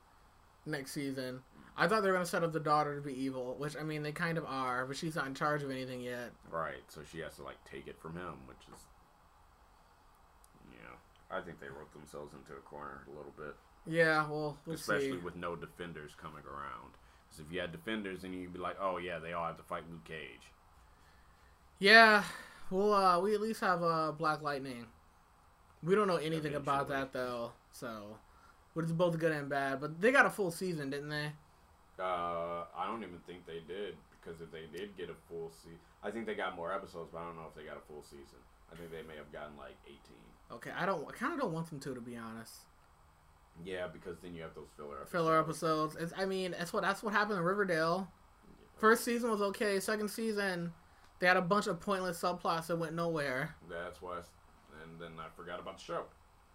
next season. I thought they were gonna set up the daughter to be evil, which I mean they kind of are, but she's not in charge of anything yet. Right, so she has to like take it from him, which is yeah. I think they wrote themselves into a corner a little bit. Yeah, well, we'll especially see. with no defenders coming around. Because if you had defenders, then you'd be like, oh yeah, they all have to fight Luke Cage. Yeah, well, uh, we at least have uh, Black Lightning. We don't know anything about that though. So, which is both good and bad. But they got a full season, didn't they? Uh, I don't even think they did because if they did get a full season, I think they got more episodes, but I don't know if they got a full season. I think they may have gotten like 18. Okay, I don't. I kind of don't want them to, to be honest. Yeah, because then you have those filler episodes. Filler episodes. It's, I mean, that's what that's what happened in Riverdale. First season was okay. Second season, they had a bunch of pointless subplots that went nowhere. That's why, and then I forgot about the show.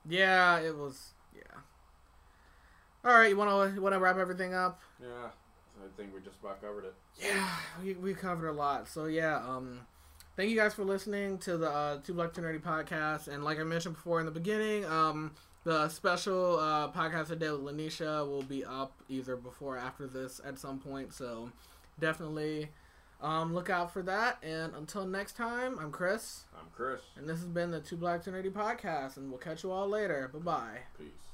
Yeah, it was. Yeah. All right, you want to want to wrap everything up? Yeah, I think we just about covered it. Yeah, we, we covered a lot. So yeah, um, thank you guys for listening to the uh, Two Black Two Nerdy podcast. And like I mentioned before in the beginning, um, the special uh, podcast today with Lanisha will be up either before or after this at some point. So definitely um, look out for that. And until next time, I'm Chris. I'm Chris. And this has been the Two Black Two Nerdy podcast. And we'll catch you all later. Bye bye. Peace.